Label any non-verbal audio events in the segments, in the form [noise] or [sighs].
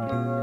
Hey,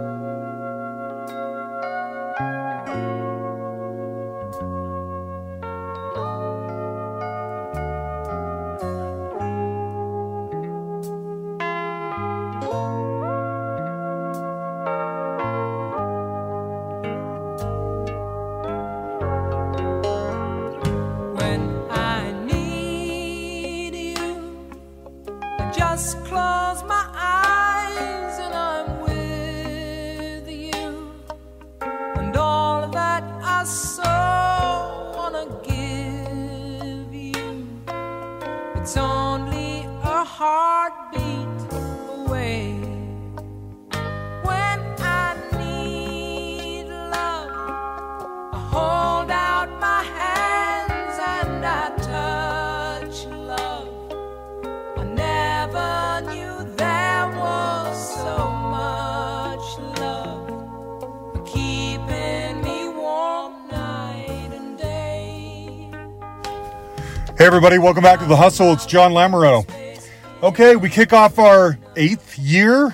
everybody, welcome back to The Hustle. It's John Lamoureux. Okay, we kick off our eighth year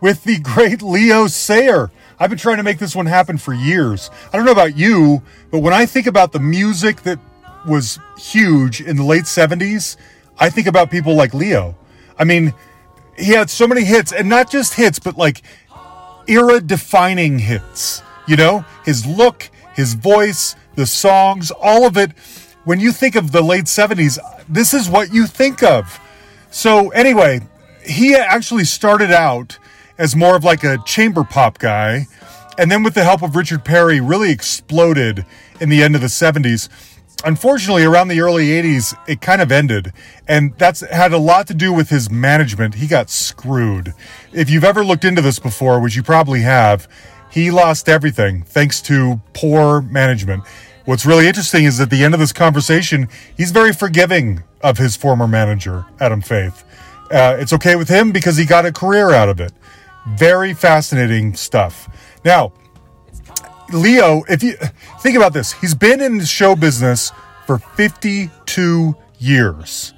with the great Leo Sayer. I've been trying to make this one happen for years. I don't know about you, but when I think about the music that was huge in the late 70s, I think about people like Leo. I mean, he had so many hits, and not just hits, but like era defining hits. You know, his look, his voice, the songs, all of it when you think of the late 70s, this is what you think of. So, anyway, he actually started out as more of like a chamber pop guy, and then with the help of Richard Perry, really exploded in the end of the 70s. Unfortunately, around the early 80s, it kind of ended, and that's had a lot to do with his management. He got screwed. If you've ever looked into this before, which you probably have, he lost everything thanks to poor management. What's really interesting is at the end of this conversation, he's very forgiving of his former manager, Adam Faith. Uh, it's okay with him because he got a career out of it. Very fascinating stuff. Now, Leo, if you think about this, he's been in the show business for 52 years.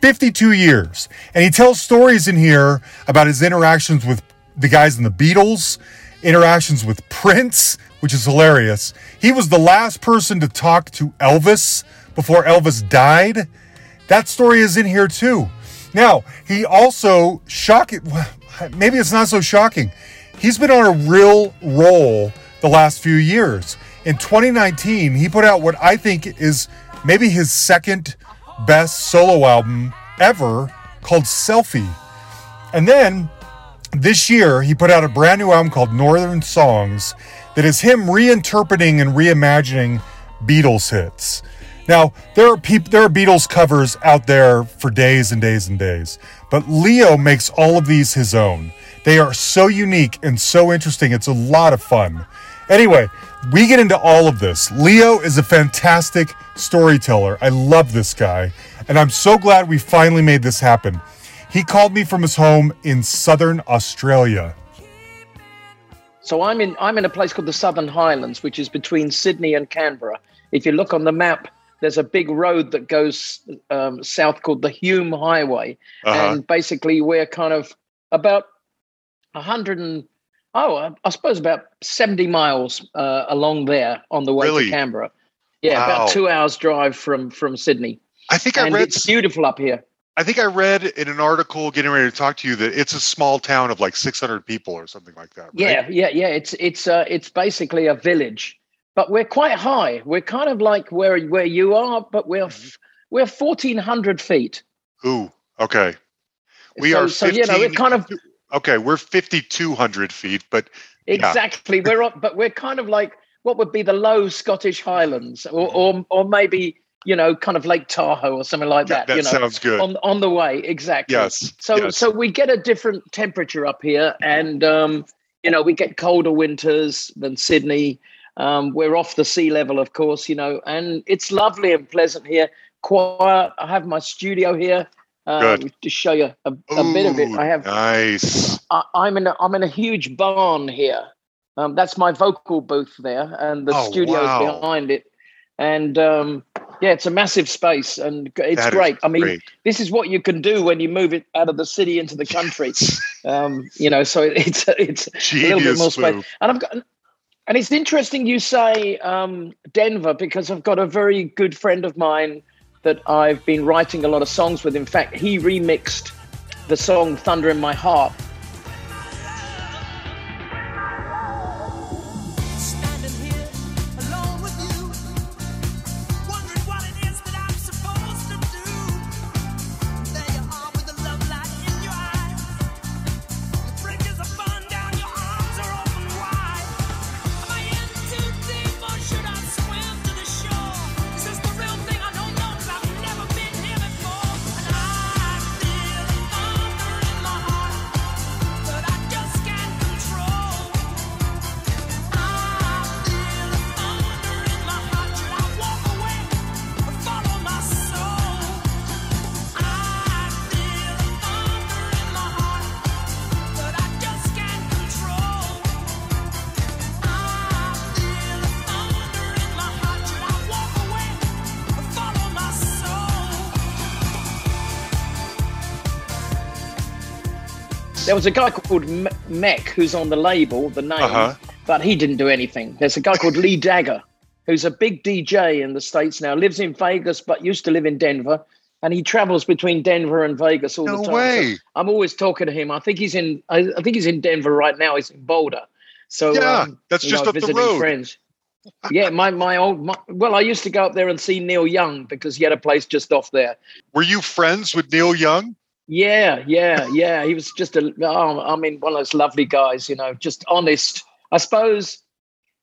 52 years. And he tells stories in here about his interactions with the guys in the Beatles, interactions with Prince, which is hilarious. He was the last person to talk to Elvis before Elvis died. That story is in here too. Now, he also shocking [laughs] maybe it's not so shocking. He's been on a real roll the last few years. In 2019, he put out what I think is maybe his second best solo album ever called Selfie. And then this year, he put out a brand new album called Northern Songs that is him reinterpreting and reimagining Beatles hits. Now, there are there are Beatles covers out there for days and days and days, but Leo makes all of these his own. They are so unique and so interesting. It's a lot of fun. Anyway, we get into all of this. Leo is a fantastic storyteller. I love this guy, and I'm so glad we finally made this happen. He called me from his home in southern Australia. So I'm in I'm in a place called the Southern Highlands, which is between Sydney and Canberra. If you look on the map, there's a big road that goes um, south called the Hume Highway, uh-huh. and basically we're kind of about a hundred and oh, I suppose about seventy miles uh, along there on the way really? to Canberra. Yeah, wow. about two hours drive from from Sydney. I think I read it's beautiful up here. I think I read in an article getting ready to talk to you that it's a small town of like 600 people or something like that. Right? Yeah, yeah, yeah. It's it's uh, it's basically a village, but we're quite high. We're kind of like where where you are, but we're mm-hmm. we're 1400 feet. Ooh, okay. We so, are. 15, so you know, we're kind of okay. We're 5200 feet, but exactly. Yeah. we're but we're kind of like what would be the low Scottish Highlands, or or, or maybe you know, kind of Lake Tahoe or something like that. that you know, sounds good. On on the way, exactly. Yes. So yes. so we get a different temperature up here, and um, you know, we get colder winters than Sydney. Um, we're off the sea level, of course, you know, and it's lovely and pleasant here. Quiet. I have my studio here. Uh, to show you a, a Ooh, bit of it, I have. Nice. I, am in a I'm in a huge barn here. Um, that's my vocal booth there, and the oh, studio's wow. behind it. And um, yeah, it's a massive space and it's great. I mean, great. this is what you can do when you move it out of the city into the country. [laughs] Um, you know, so it's it's Genius a little bit more space. Move. And I've got and it's interesting you say um, Denver because I've got a very good friend of mine that I've been writing a lot of songs with. In fact, he remixed the song Thunder in My Heart There was a guy called Meck who's on the label, the name, uh-huh. but he didn't do anything. There's a guy called Lee Dagger who's a big DJ in the States now, lives in Vegas, but used to live in Denver. And he travels between Denver and Vegas all no the time. Way. So I'm always talking to him. I think he's in. I, I, think he's in Denver right now. He's in Boulder. So yeah, um, that's just know, up the road. Friends. yeah, my my old my, well, I used to go up there and see Neil Young because he had a place just off there. Were you friends with Neil Young? Yeah, yeah, yeah. He was just a, oh, I mean, one of those lovely guys, you know, just honest. I suppose,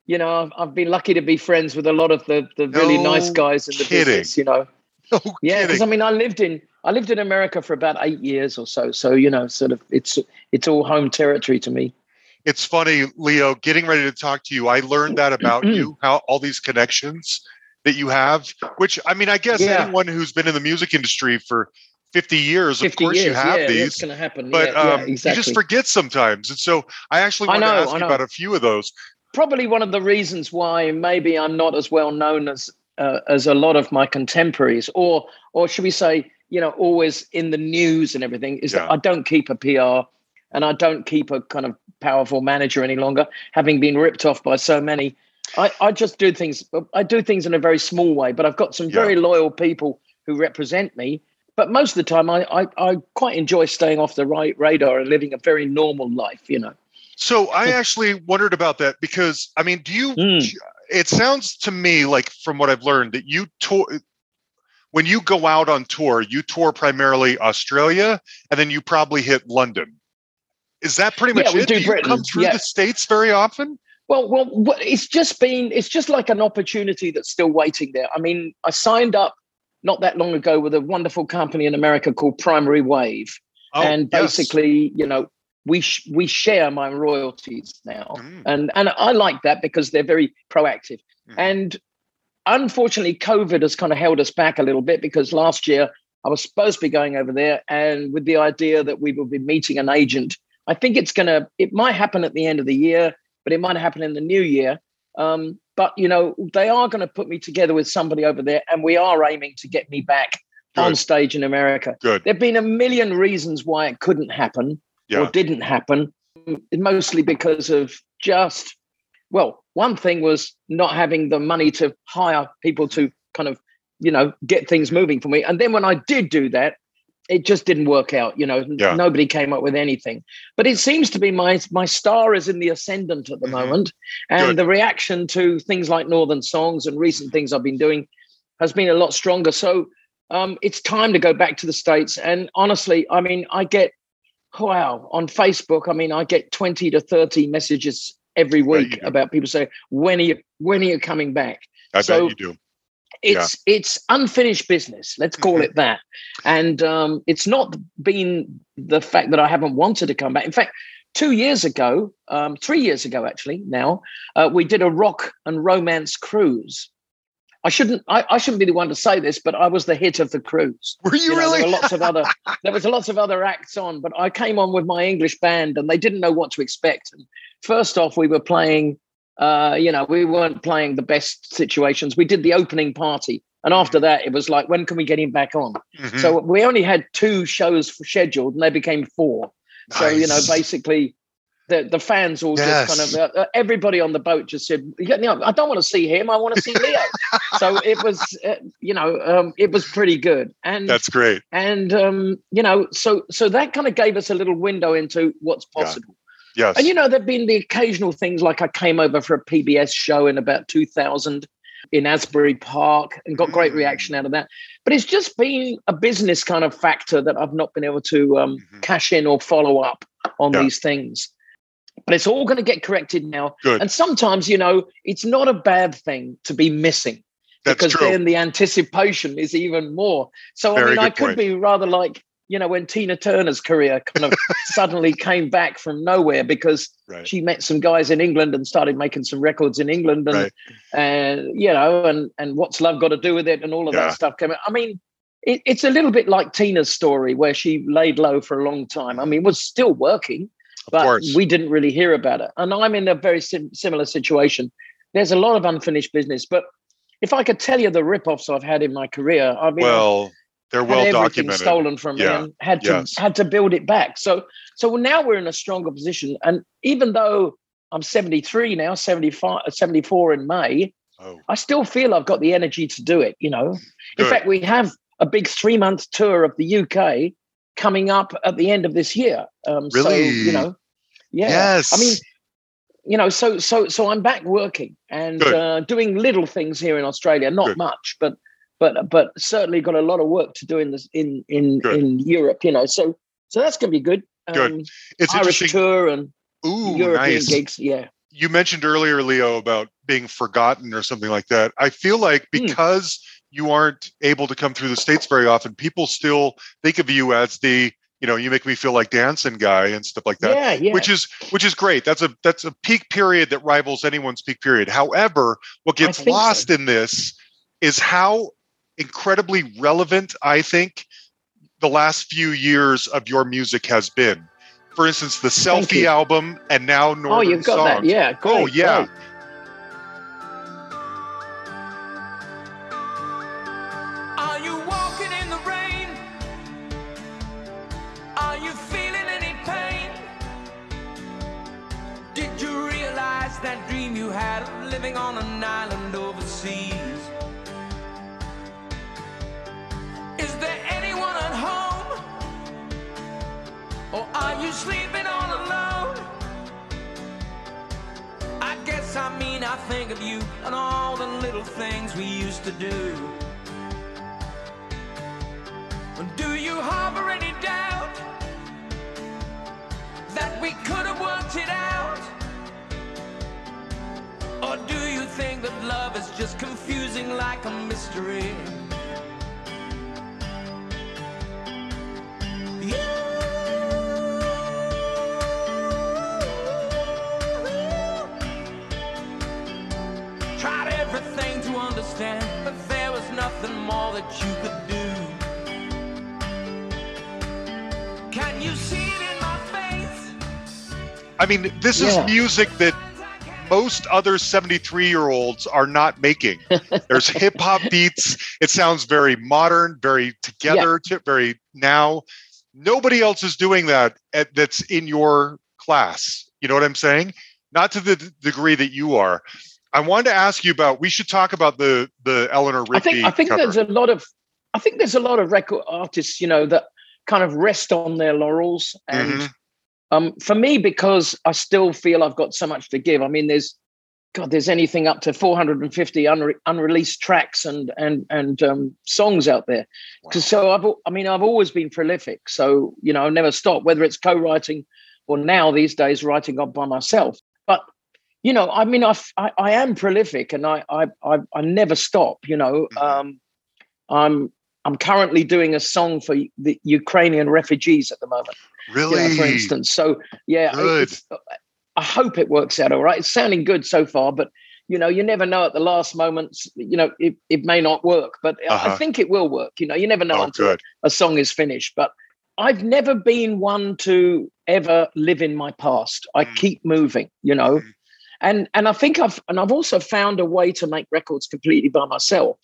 you know, I've, I've been lucky to be friends with a lot of the, the really no nice guys in the kidding. business, you know. No yeah, because I mean, I lived in I lived in America for about eight years or so. So you know, sort of, it's it's all home territory to me. It's funny, Leo. Getting ready to talk to you, I learned that about mm-hmm. you, how all these connections that you have. Which I mean, I guess yeah. anyone who's been in the music industry for 50 years 50 of course years, you have yeah, these going to happen but yeah, um, yeah, exactly. you just forget sometimes and so i actually want to ask you about a few of those. Probably one of the reasons why maybe i'm not as well known as uh, as a lot of my contemporaries or or should we say you know always in the news and everything is that i don't keep a pr and i don't keep a kind of powerful manager any longer having been ripped off by so many. I i just do things i do things in a very small way but i've got some very loyal people who represent me but most of the time, I, I, I quite enjoy staying off the right radar and living a very normal life, you know. So I actually wondered about that because I mean, do you? Mm. It sounds to me like, from what I've learned, that you tour when you go out on tour. You tour primarily Australia, and then you probably hit London. Is that pretty much yeah, it? Do, do Britain. you come through yeah. the states very often? Well, well, it's just been it's just like an opportunity that's still waiting there. I mean, I signed up not that long ago with a wonderful company in America called Primary Wave, oh, and basically, yes. you know, we sh- we share my royalties now, mm. and and I like that because they're very proactive. Mm. And unfortunately, COVID has kind of held us back a little bit because last year I was supposed to be going over there, and with the idea that we would be meeting an agent. I think it's gonna. It might happen at the end of the year, but it might happen in the new year. Um, but you know, they are going to put me together with somebody over there, and we are aiming to get me back Good. on stage in America. Good. There've been a million reasons why it couldn't happen yeah. or didn't happen, mostly because of just well, one thing was not having the money to hire people to kind of you know get things moving for me, and then when I did do that, it just didn't work out. You know, yeah. nobody came up with anything. But it seems to be my my star is in the ascendant at the mm-hmm. moment, and Good. the reaction to things like Northern Songs and recent things I've been doing has been a lot stronger. So um, it's time to go back to the states. And honestly, I mean, I get wow on Facebook. I mean, I get twenty to thirty messages every week about people saying, "When are you when are you coming back?" I so, bet you do it's yeah. it's unfinished business let's call mm-hmm. it that and um, it's not been the fact that i haven't wanted to come back in fact two years ago um, three years ago actually now uh, we did a rock and romance cruise I shouldn't. I, I, shouldn't be the one to say this, but I was the hit of the cruise. [laughs] Were you, you know, really? There were lots of other. [laughs] there was lots of other acts on, but I came on with my English band, and they didn't know what to expect. And first off, we were playing uh, you know, we weren't playing the best situations. We did the opening party. And after mm-hmm. that, it was like, when can we get him back on? Mm-hmm. So we only had two shows scheduled and they became four. So you know, basically, the the fans all Yes. just kind of uh, everybody on the boat just said, "You know, I don't want to see him. I want to see Leo." [laughs] so it was, uh, you know, um, it was pretty good, and That's great. and um, you know, so so that kind of gave us a little window into what's possible. Yes. And you know, there've been the occasional things like I came over for a PBS show in about 2000 in Asbury Park and got great Mm. reaction out of that. But it's just been a business kind of factor that I've not been able to um, Mhm. cash in or follow up on Yeah. these things. But it's all going to get corrected now. Good. And sometimes, you know, it's not a bad thing to be missing That's because true. then the anticipation is even more. So I mean, I could point. be rather like you know when Tina Turner's career kind of [laughs] suddenly came back from nowhere because right. she met some guys in England and started making some records in England and Right. and you know and and what's love got to do with it and all of Yeah. that stuff came out. I mean. It, it's a little bit like Tina's story, where she laid low for a long time. I mean, was still working, Of but course. we didn't really hear about it. And I'm in a very sim- similar situation. There's a lot of unfinished business, but if I could tell you the rip-offs I've had in my career, I mean, well, they're well everything documented. stolen from Yeah. and had to Yes. had to build it back. So so now we're in a stronger position. And even though I'm 73 now, 75, 74 in May, Oh, I still feel I've got the energy to do it. You know, in fact, we have a big three month tour of the UK coming up at the end of this year. Um, So Really? you know, yeah. yes. I mean, you know, so so so I'm back working and uh, doing little things here in Australia, not Good. much, but but but certainly got a lot of work to do in this in in Good. in Europe. You know, so so that's going to be good. Good. Um, it's Irish interesting. tour and Ooh, European nice. gigs. Yeah, you mentioned earlier, Leo, about being forgotten or something like that. I feel like Hmm. because you aren't able to come through the states very often, people still think of you as the, you know, you make me feel like dancing guy and stuff like that. yeah, yeah. Which is which is great. That's a that's a peak period that rivals anyone's peak period. However, what gets think so. lost in this is how incredibly relevant I think the last few years of your music has been. For instance, the selfie album and now Northern oh, you've got that. Yeah. Oh, great, Oh, yeah. great. I think of you and all the little things we used to do. Do you harbor any doubt that we could have worked it out? Or do you think that love is just confusing like a mystery? You tried everything to understand, but there was nothing more that you could do. Can you see it in my face? I mean, this Yeah. is music that most other 73 year olds are not making. [laughs] There's hip hop beats. It sounds very modern, very together, to, very now. Nobody else is doing that at, that's in your class. You know what I'm saying? Not to the d- degree that you are. I wanted to ask you about. We should talk about the the Eleanor I Rigby think I think cover. there's a lot of I think there's a lot of record artists, you know, that kind of rest on their laurels. And Mhm. um, for me, because I still feel I've got so much to give. I mean, there's God, there's anything up to 450 unre- unreleased tracks and and and um, songs out there. Wow. So I've I mean I've always been prolific. So you know I never stop, whether it's co-writing or now these days writing up by myself. You know, I mean, I I am prolific and I, I, I, I never stop, you know. Mhm. Um, I'm, I'm currently doing a song for the Ukrainian refugees at the moment, you really, know, for instance. So, yeah, it's- I hope it works out all right. It's sounding good so far, but, you know, you never know at the last moments, you know, it, it may not work, but I- Uh-huh. I think it will work. You know, you never know oh, until good. a song is finished. But I've never been one to ever live in my past. I Mm. keep moving, you know. Mhm. And and I think I've and I've also found a way to make records completely by myself,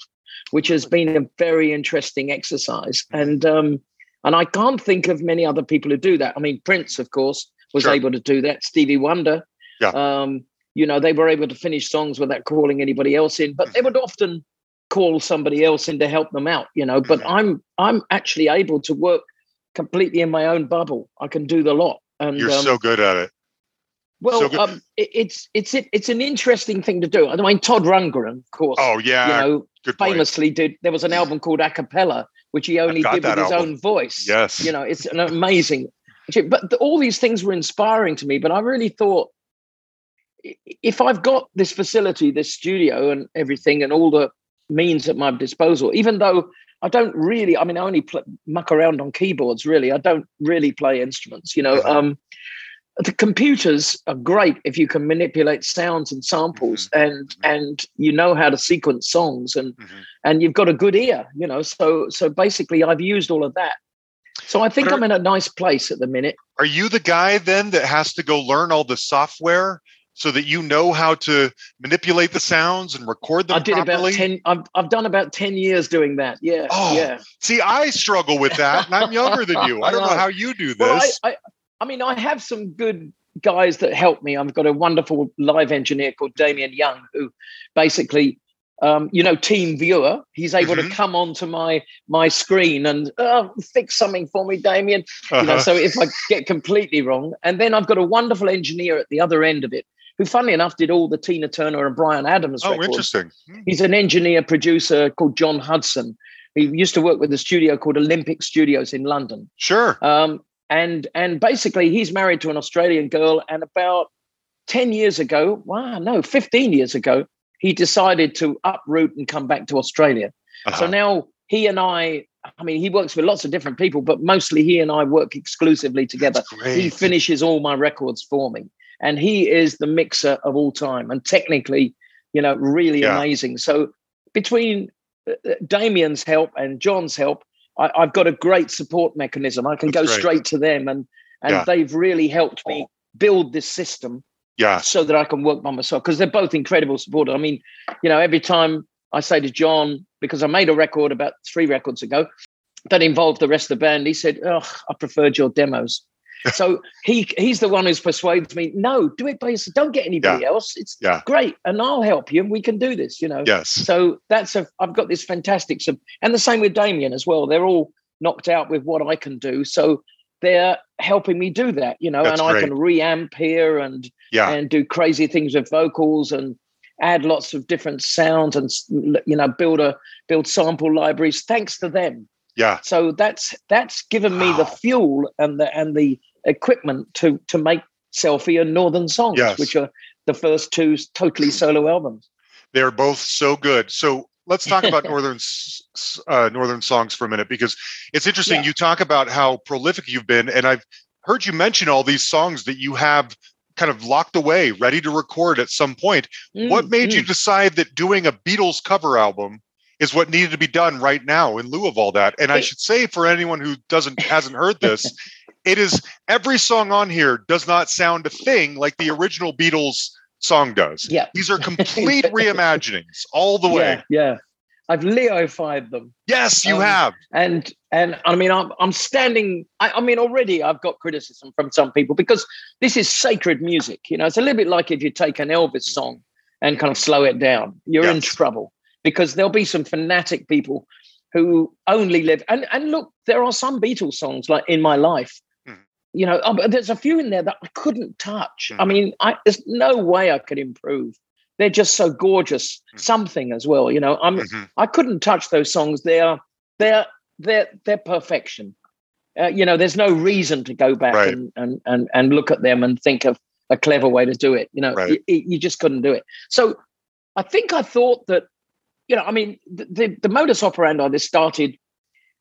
which has been a very interesting exercise. And um, And I can't think of many other people who do that. I mean, Prince, of course, was Sure. able to do that. Stevie Wonder. Yeah. Um, you know, they were able to finish songs without calling anybody else in, but they would often call somebody else in to help them out, you know. But Mhm. I'm I'm actually able to work completely in my own bubble. I can do the lot. And You're um, so good at it. Well, so um, it's it's it, it's an interesting thing to do. I mean, Todd Rundgren, of course, Oh yeah, you know, good point. famously did. There was an album called A Cappella, which he only did with his album. own voice. Yes. you know, it's an amazing. But the, all these things were inspiring to me. But I really thought, if I've got this facility, this studio, and everything, and all the means at my disposal, even though I don't really, I mean, I only pl- muck around on keyboards. Really, I don't really play instruments. You know, Mhm. um, the computers are great if you can manipulate sounds and samples, and and you know how to sequence songs, and Mhm. and you've got a good ear. You know, so so basically, I've used all of that. So I think are- I'm in a nice place at the minute. Are you the guy then that has to go learn all the software so that you know how to manipulate the sounds and record them I did properly? about ten. I've I've done about ten years doing that. Yeah, Oh, yeah. See, I struggle with that, and I'm younger than [laughs] you. I don't know know. how you do this. Well, I, I I mean, I have some good guys that help me. I've got a wonderful live engineer called Damien Young, who basically. Um, you know, TeamViewer. He's able Mhm. to come onto my my screen and oh, fix something for me, Damien. you know Uh-huh. so if i get completely wrong and then i've got a wonderful engineer at the other end of it who funnily enough did all the tina turner and bryan adams oh, records interesting. Hmm. he's an engineer producer called john hudson he used to work with a studio called olympic studios in london Sure. um, and and basically he's married to an australian girl and about 10 years ago wow no 15 years ago he decided to uproot and come back to australia so Uh-huh. now he and I, I mean, he works with lots of different people, but mostly he and I work exclusively together. He finishes all my records for me, and he is the mixer of all time, and technically, you know, really Yeah. amazing. So between uh, uh, Damien's help and John's help, I, I've got a great support mechanism. I can That's go great. straight to them, and and Yeah. they've really helped me build this system yeah. so that I can work by myself because they're both incredible supporters. I mean, you know, every time I say to John, because I made a record about three records ago that involved the rest of the band, he said, Oh, I preferred your demos. So he he's the one who's persuades me, no, do it by yourself. Don't get anybody else. It's Yeah. great. And I'll help you. And we can do this, you know. Yes. So that's a I've got this fantastic sub and the same with Damien as well. They're all knocked out with what I can do. So they're helping me do that, you know, That's and I great. can reamp here and Yeah. and do crazy things with vocals and add lots of different sounds and you know build a build sample libraries thanks to them Yeah. so that's that's given me the fuel and the and the equipment to to make selfie and northern songs Yes. which are the first two totally solo albums They're both so good. So let's talk about [laughs] northern uh, northern songs for a minute because it's interesting. Yeah. You talk about how prolific you've been, and I've heard you mention all these songs that you have kind of locked away, ready to record at some point. what Mm, made you mm. decide that doing a Beatles cover album is what needed to be done right now in lieu of all that? And I should say for anyone who doesn't hasn't heard this, [laughs] it is every song on here does not sound a thing like the original Beatles song does. yeah These are complete [laughs] reimaginings all the way. yeah yeah i've leofied them Yes, you Um, have. and and I mean I'm I'm standing. I, I mean already I've got criticism from some people because this is sacred music. You know, it's a little bit like if you take an Elvis song and kind of slow it down, you're in trouble because there'll be some fanatic people who only live and and look, there are some Beatles songs like in my life. You know, uh, but there's a few in there that I couldn't touch. I Mhm. mean, I, there's no way I could improve. They're just so gorgeous. Mhm. Something as well. You know, I'm Mhm. I couldn't touch those songs. They are they're they're they're perfection. Uh, you know, there's no reason to go back Right. and, and and and look at them and think of a clever way to do it. You know, Right. you, you just couldn't do it. So I think I thought that, you know, I mean, the the, the modus operandi this started.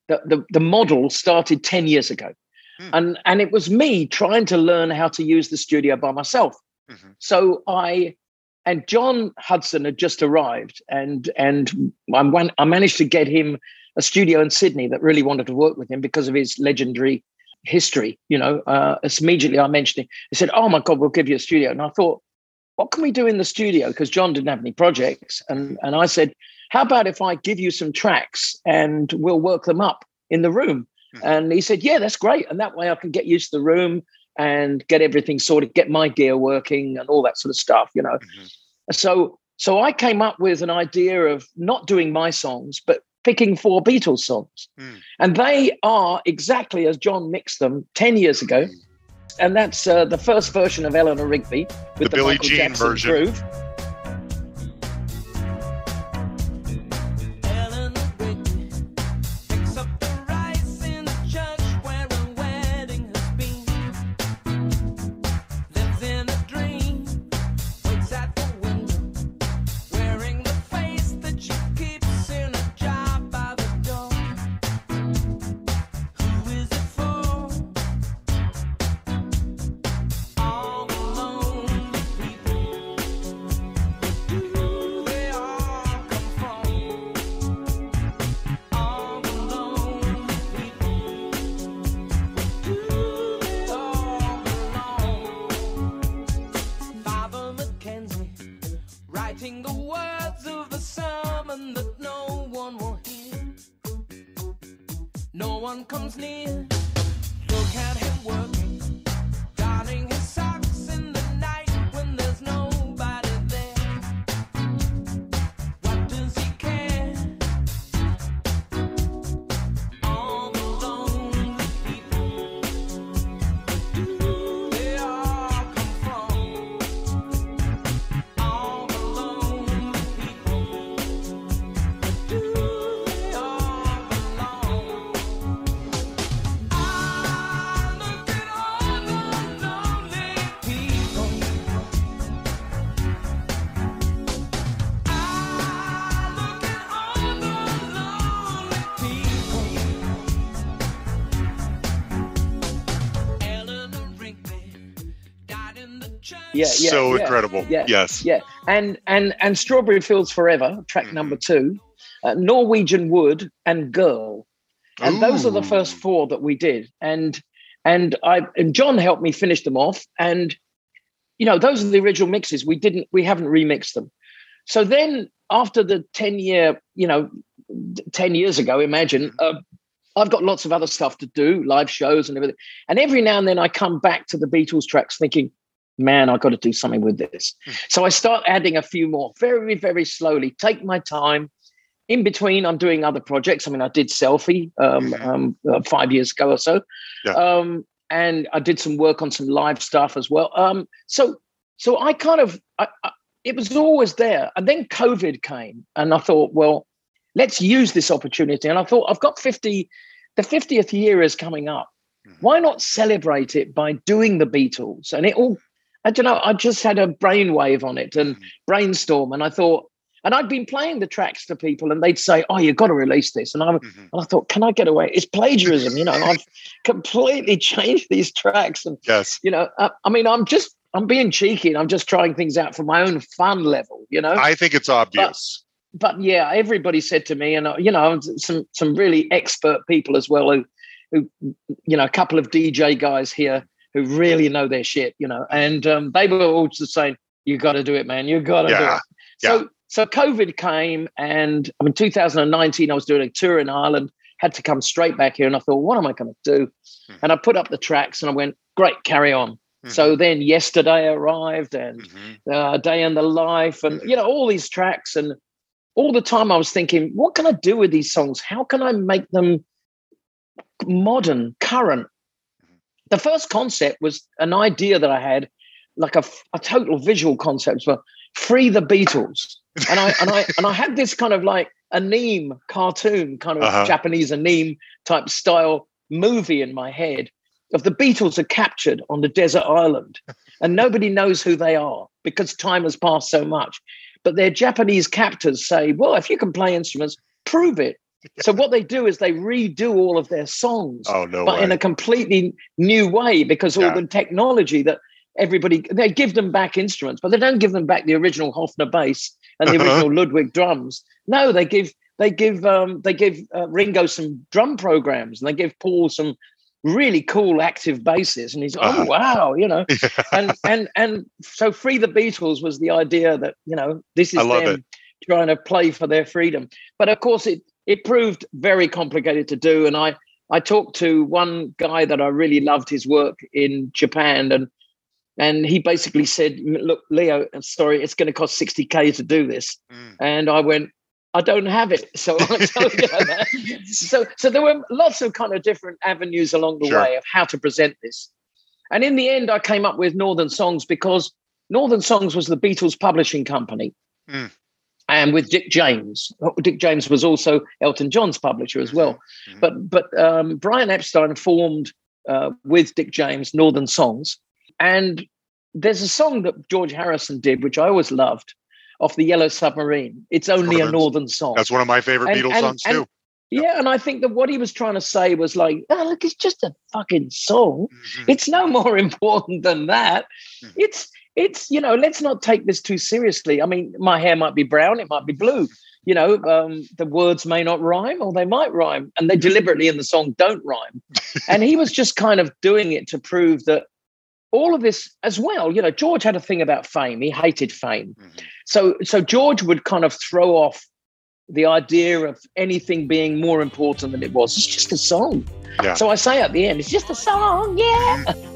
The, the, the model started 10 years ago. Hmm. And, and it was me trying to learn how to use the studio by myself. Mhm. So I and John Hudson had just arrived, and and I, I managed to get him a studio in Sydney that really wanted to work with him because of his legendary history. You know, uh, as immediately I mentioned it, he said, "Oh my God, we'll give you a studio." And I thought, what can we do in the studio? Because John didn't have any projects, and and I said, "How about if I give you some tracks and we'll work them up in the room?" And he said, Yeah, that's great. And that way I can get used to the room and get everything sorted, get my gear working and all that sort of stuff, you know. Mhm. So so I came up with an idea of not doing my songs, but picking four Beatles songs. Mm. And they are exactly as John mixed them 10 years ago. And that's uh, the first version of Eleanor Rigby with The the, Billie Michael Jean Jackson version. groove. Yeah, yeah, so yeah, incredible. yeah, yes. Yeah. And and and Strawberry Fields Forever, track Mhm. number two, uh, Norwegian Wood and Girl. And those are the first four that we did. And and I and John helped me finish them off. And you know, those are the original mixes. We didn't, we haven't remixed them. So then after the 10 year, you know, 10 years ago, imagine, uh, I've got lots of other stuff to do, live shows and everything. And every now and then I come back to the Beatles tracks thinking, man, I've got to do something with this. So I start adding a few more very, very slowly, take my time. In between, I'm doing other projects. I mean, I did Selfie um, Mhm. um, uh, five years ago or so. Yeah. Um, and I did some work on some live stuff as well. Um, so, so I kind of, I, I, it was always there. And then COVID came, and I thought, well, let's use this opportunity. And I thought, I've got 50, the 50th year is coming up. Mhm. Why not celebrate it by doing the Beatles? And it all, I don't know, I just had a brainwave on it and Mhm. brainstorm. And I thought, and I'd been playing the tracks to people, and they'd say, "Oh, you've got to release this." And I, and Mhm. I thought, "Can I get away? It's plagiarism, you know. I've [laughs] completely changed these tracks, and Yes. you know, I, I mean, I'm just, I'm being cheeky, and I'm just trying things out for my own fun level, you know." I think it's obvious. but yeah, everybody said to me, and uh, you know, some some really expert people as well, who, who you know, a couple of DJ guys here who really know their shit, you know, and um, they were all just saying, "You got to do it, man. You got to do Yeah, it." So so COVID came, and I mean, 2019, I was doing a tour in Ireland, had to come straight back here, and I thought, what am I going to do? Hmm. And I put up the tracks, and I went, "Great, carry on." Mhm. So then yesterday arrived, and Mhm. uh, Day in the Life, and you know all these tracks, and all the time I was thinking, what can I do with these songs? How can I make them modern, current? The first concept was an idea that I had, like a, a total visual concept for "Free the Beatles," and I and I [laughs] and I had this kind of like anime cartoon, kind of Uh-huh. Japanese anime type style movie in my head of the Beatles are captured on the desert island and nobody knows who they are because time has passed so much. But their Japanese captors say, well, if you can play instruments, prove it. [laughs] So what they do is they redo all of their songs, Oh no but way. in a completely new way because all Yeah. the technology that everybody they give them back instruments, but they don't give them back the original Hofner bass and the original [laughs] Ludwig drums. No, they give they give um, they give uh, Ringo some drum programs and they give Paul some really cool active basses, and he's oh wow, you know, [laughs] and and and so free the Beatles was the idea that you know this is them trying to play for their freedom, but of course it it proved very complicated to do, and I I talked to one guy that I really loved his work in Japan, and and he basically said, "Look, Leo, I'm sorry, it's going to cost 60k to do this." Mm. And I went, "I don't have it." So I told you [laughs] that. So so there were lots of kind of different avenues along the Sure. way of how to present this. And in the end, I came up with Northern Songs because Northern Songs was the Beatles publishing company. Mm. And with Dick James, Dick James was also Elton John's publisher as well. Mhm. But but um, Brian Epstein formed uh, with Dick James Northern Songs, and there's a song that George Harrison did, which I always loved, off the Yellow Submarine. It's only a Northern- song. That's one of my favorite And- Beatles and- songs and- too. yeah, and I think that what he was trying to say was like, oh, look, it's just a fucking song. Mhm. It's no more [laughs] important than that. Mhm. It's it's you know, let's not take this too seriously. I mean, my hair might be brown, it might be blue. You know, um, the words may not rhyme, or they might rhyme, and they deliberately in the song don't rhyme. and he was just kind of doing it to prove that all of this as well. You know, George had a thing about fame; he hated fame. Mhm. So so George would kind of throw off the idea of anything being more important than it was. It's just a song. Yeah. So I say at the end, it's just a song, yeah. [laughs]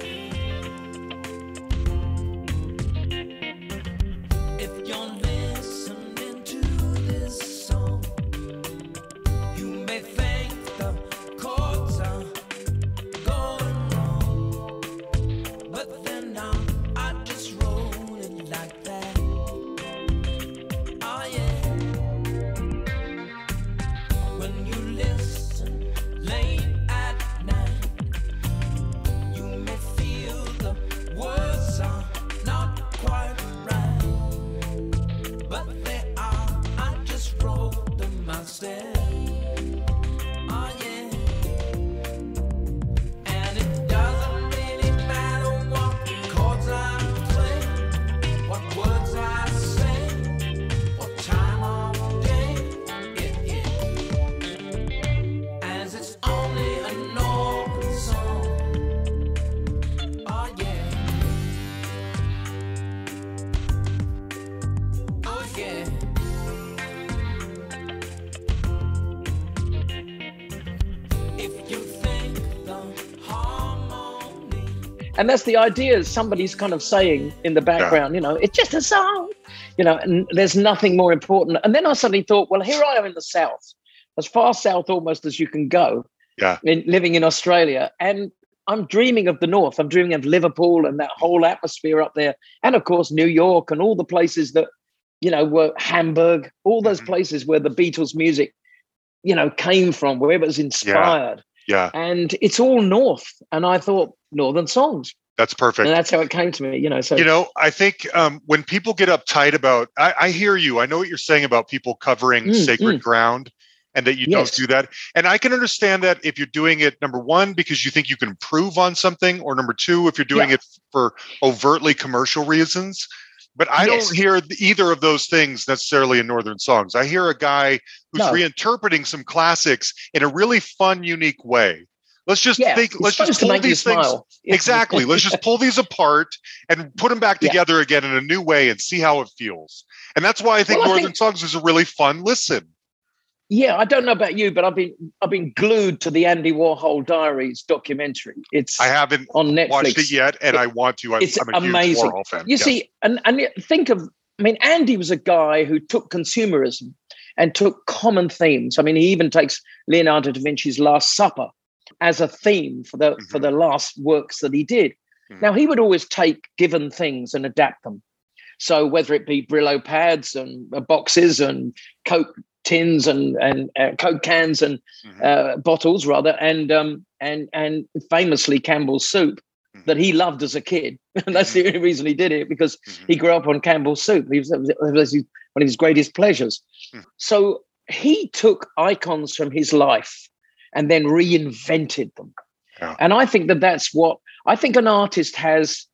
listen And that's the idea. Somebody's kind of saying in the background, you know, it's just a song, you know, and there's nothing more important. And then I suddenly thought, well, here I am in the south, as far south almost as you can go. Yeah. In, living in Australia, and I'm dreaming of the north. I'm dreaming of Liverpool and that whole atmosphere up there, and of course New York and all the places that, you know, were Hamburg, all those Mhm. places where the Beatles music, you know, came from, where it was inspired Yeah, and it's all north and i thought northern songs that's perfect. and that's how it came to me you know so you know i think um, when people get uptight about I, I hear you i know what you're saying about people covering Mm, sacred ground and that you Yes. don't do that and i can understand that if you're doing it number one because you think you can improve on something or number two if you're doing Yeah. it for overtly commercial reasons but i Yes. don't hear either of those things necessarily in northern songs i hear a guy who's No. reinterpreting some classics in a really fun unique way let's just yeah think let's just pull these things Yeah. Exactly. Let's just pull these apart and put them back Yeah. together again in a new way and see how it feels. And that's why I think Well, I Northern think- Songs is a really fun listen. Yeah i don't know about you but i've been i've been glued to the andy warhol diaries documentary it's I haven't on netflix watched it yet, and I want to. I'm, It's I'm a huge amazing. You Yeah. see, and and think of, I mean, Andy was a guy who took consumerism and took common themes. I mean, he even takes Leonardo da Vinci's Last Supper as a theme for the for Mhm. the last works that he did. Mhm. Now he would always take given things and adapt them. So whether it be Brillo pads and uh, boxes and Coke tins and and uh, Coke cans and Mhm. uh, bottles rather, and um and and famously Campbell's soup Mhm. that he loved as a kid. [laughs] And that's the only reason he did it because Mhm. he grew up on Campbell's soup. He was, it was his- one of his greatest pleasures. Hmm. So he took icons from his life and then reinvented them. Yeah. And I think that that's what I think an artist has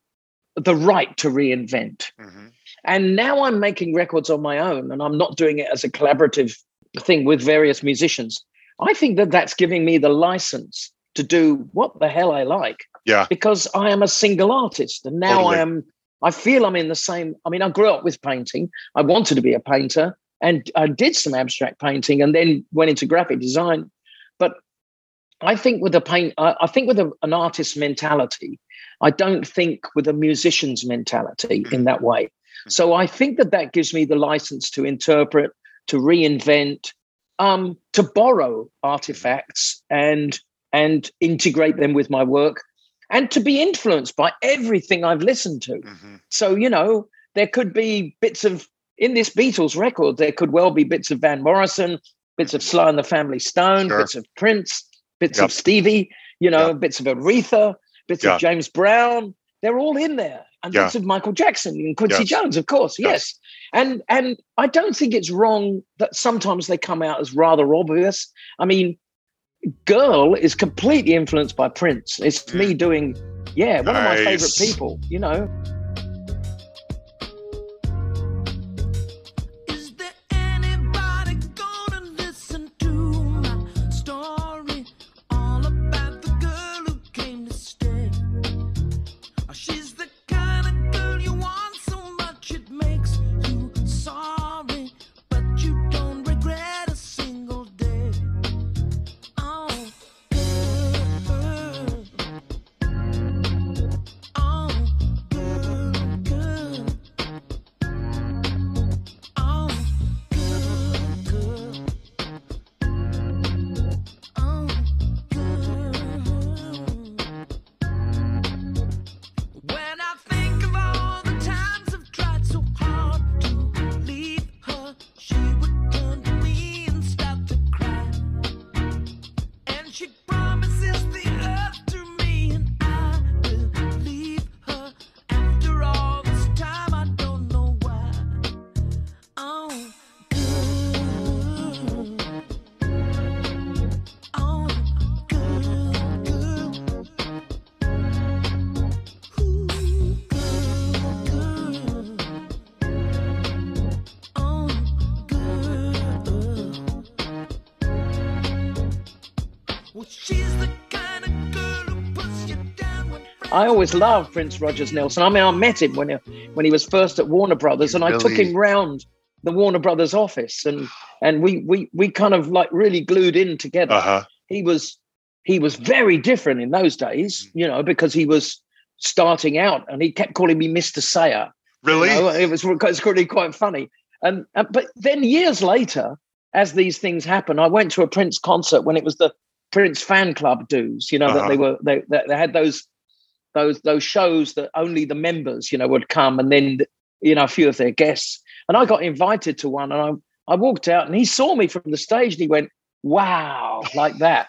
the right to reinvent. Mhm. And now I'm making records on my own and I'm not doing it as a collaborative thing with various musicians. I think that that's giving me the license to do what the hell I like Yeah. because I am a single artist. And now Totally. I am, I feel I'm in the same. I mean, I grew up with painting. I wanted to be a painter and I did some abstract painting and then went into graphic design. But I think with a paint, I, think with a, an artist's mentality, I don't think with a musician's mentality in mm. that way. So I think that that gives me the license to interpret, to reinvent, um, to borrow artifacts and and integrate them with my work, and to be influenced by everything I've listened to. Mhm. So, you know, there could be bits of in this Beatles record, there could well be bits of Van Morrison, bits of Sly and the Family Stone, Sure. bits of Prince, bits Yep. of Stevie, you know, Yep. bits of Aretha, bits Yeah. of James Brown. They're all in there. And Yeah. bits of Michael Jackson and Quincy Yes. Jones, of course. Yes. Yes. And and I don't think it's wrong that sometimes they come out as rather obvious. I mean, Girl is completely influenced by Prince. It's me mm. doing, yeah, one of my favorite people, you know. I always loved Prince Rogers Nelson. I mean, I met him when he, when he was first at Warner Brothers, and I took him round the Warner Brothers office, and and we we we kind of like really glued in together. Uh-huh. He was he was very different in those days, you know, because he was starting out, and he kept calling me Mister Sayer. you Really? know, it was it's really quite funny. And uh, but then years later, as these things happen, I went to a Prince concert when it was the Prince fan club dues. You know that Uh-huh. they were they they had those those those shows that only the members you know would come, and then you know a few of their guests. And I got invited to one, and I I walked out, and he saw me from the stage, and he went, "Wow!" like that.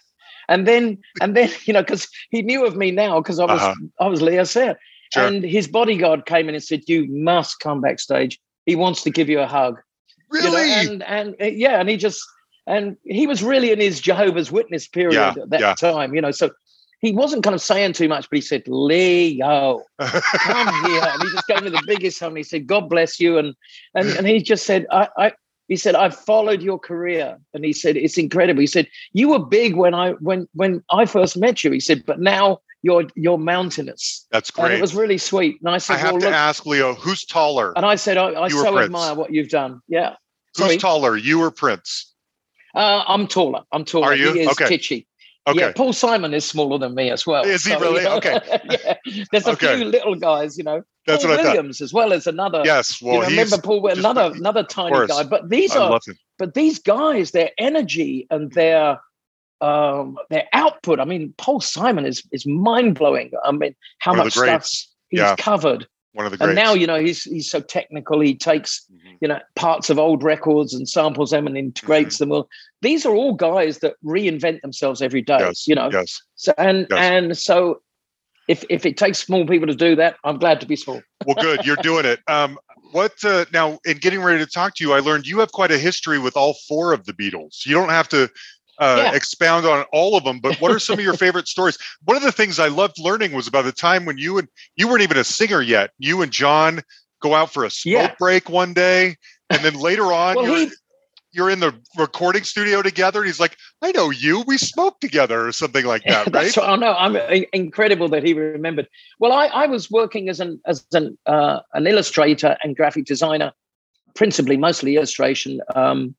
And then and then [laughs] you know because he knew of me now because I was Uh-huh. I was Leo Sayer. Sure. And his bodyguard came in and said, "You must come backstage. He wants to give you a hug." You know, Really? and and uh, yeah, and he just and he was really in his Jehovah's Witness period Yeah, at that yeah. time, you know. So he wasn't kind of saying too much, but he said, "Leo, [laughs] come here," and he just gave me the biggest hug. And he said, "God bless you," and and and he just said, "I." I he said, "I've followed your career," and he said, "It's incredible." He said, "You were big when I when when I first met you." He said, "But now you're you're mountainous," That's great. and it was really sweet. And I I have "Well, to look," ask Leo, who's taller? and I said, "I, I so admire what you've done." Yeah, Who's sorry. taller, you or Prince? Uh, I'm taller. I'm taller. Are you? He is Okay. titchy. Okay. Yeah, Paul Simon is smaller than me as well. Is he you really? know, Okay. [laughs] yeah. There's a Okay. few little guys, you know. That's Paul what I thought. Williams as well as another. Yes. you Well, know, remember Paul, another another tiny course. guy. But these I are, but these guys, their energy and their um their output. I mean, Paul Simon is is mind blowing. I mean, how One much stuff he's Yeah. covered. One of the greats. And now, you know, he's he's so technical. He takes Mhm. you know parts of old records and samples them and integrates Mm-hmm. them all these are all guys that reinvent themselves every day Yes. you know Yes. so and Yes. and so if if it takes small people to do that i'm glad to be small Well, good. You're doing it. [laughs] Um, what uh, now? In getting ready to talk to you, I learned you have quite a history with all four of the Beatles. You don't have to uh, Yeah. expound on all of them, but what are some of your [laughs] favorite stories? One of the things I loved learning was about the time when you and you weren't even a singer yet. You and John go out for a smoke Yeah. break one day, and then later on, well you're, he you're in the recording studio together. And he's like, "I know you. We smoked together, or something like that." [laughs] right? i know i'm incredible that he remembered well i i was working as an as an uh, an illustrator and graphic designer principally mostly illustration um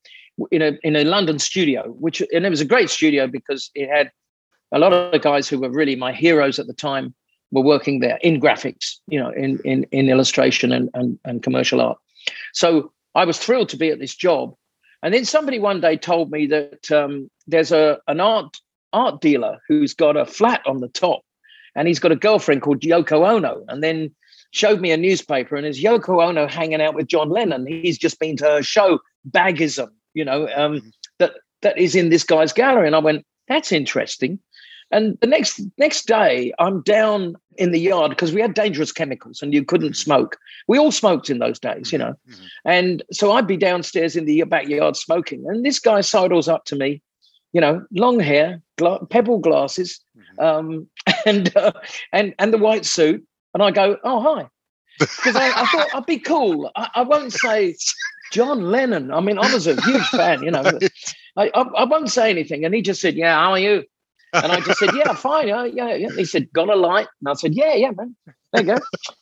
in a in a london studio which and it was a great studio because it had a lot of the guys who were really my heroes at the time were working there in graphics, you know, in in, in illustration and, and and commercial art. So I was thrilled to be at this job. And then somebody one day told me that um, there's a an art art dealer who's got a flat on the top, and he's got a girlfriend called Yoko Ono. And then showed me a newspaper, and there's Yoko Ono hanging out with John Lennon. He's just been to her show, Bagism, you know, um, that that is in this guy's gallery. And I went, that's interesting. And the next next day, I'm down in the yard because we had dangerous chemicals and you couldn't smoke. We all smoked in those days, you know. Mhm. And so I'd be downstairs in the backyard smoking, and this guy sidles up to me, you know, long hair, gla- pebble glasses, Mhm. um, [laughs] and uh, and and the white suit, and I go, "Oh hi," because I, I thought I'd be cool. I, I won't say [laughs] John Lennon. I mean, I was a huge fan, you know. [laughs] I, I I won't say anything, and he just said, "Yeah, how are you?" And I just said, "Yeah, fine, yeah, yeah." yeah. He said, "Got a light?" And I said, "Yeah, yeah, man." There you go.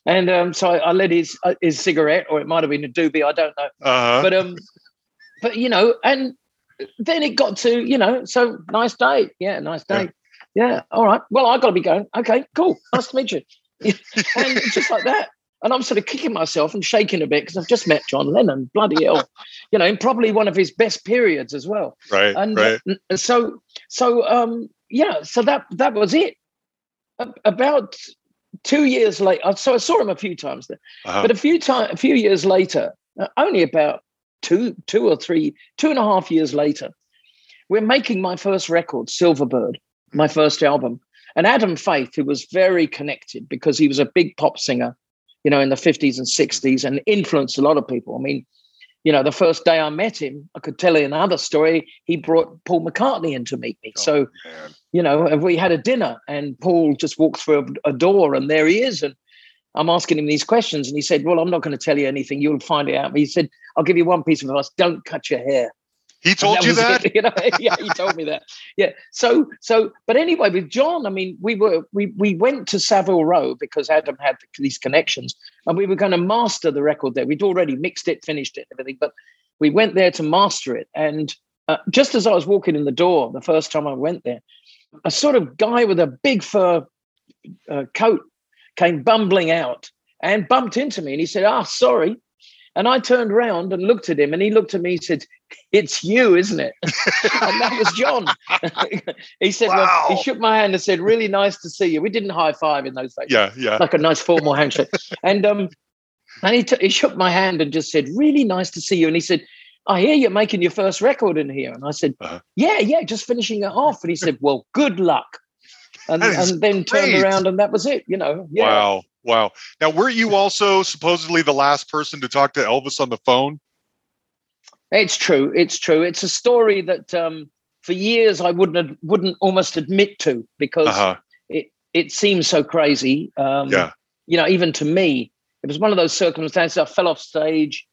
And um, so I, I lit his uh, his cigarette, or it might have been a doobie. I don't know Uh-huh. but um but you know and then it got to you know so nice day yeah nice day yeah, all right well I've got to be going okay cool nice to meet you [laughs] and just like that and i'm sort of kicking myself and shaking a bit because i've just met john lennon bloody hell [laughs] you know in probably one of his best periods as well right, and right. uh, so so um yeah so that that was it A- about two years later so i saw him a few times there Uh-huh. but a few time, a few years later, uh, only about two, two or three, two and a half years later, we're making my first record, Silverbird, my first album. And Adam Faith, who was very connected because he was a big pop singer, you know, in the 50s and 60s and influenced a lot of people. I mean, you know, the first day I met him, I could tell you another story. He brought Paul McCartney in to meet me. Oh, So man. you know, we had a dinner and Paul just walked through a, a door and there he is. And I'm asking him these questions. And he said, Well, I'm not going to tell you anything. You'll find it out. He said, I'll give you one piece of advice. Don't cut your hair. He told you that? it, [laughs] you know, yeah, he told me that. Yeah. So, so, but anyway, with John, I mean, we were, we, we went to Savile Row because Adam had these connections and we were going to master the record there. We'd already mixed it, finished it, everything, but we went there to master it. And uh, just as I was walking in the door the first time I went there, a sort of guy with a big fur uh, coat came bumbling out and bumped into me and he said, Ah, sorry. And I turned around and looked at him and he looked at me and said, It's you, isn't it? [laughs] and that was John. [laughs] he said, Well, Wow. he shook my hand and said, Really nice to see you. We didn't high five in those days Yeah, yeah. like a nice formal handshake. [laughs] And um, and he, t- he shook my hand and just said, "Really nice to see you." And he said, "I hear you're making your first record in here." And I said, Uh-huh. "Yeah, yeah, just finishing it off." And he said, "Well, good luck." And, and then turned around and that was it. You know, yeah. Wow. Wow. Now, were you also supposedly the last person to talk to Elvis on the phone? It's true. It's true. It's a story that um, for years I wouldn't wouldn't almost admit to because Uh-huh. it it seems so crazy. Um, Yeah. You know, even to me, it was one of those circumstances. I fell off stage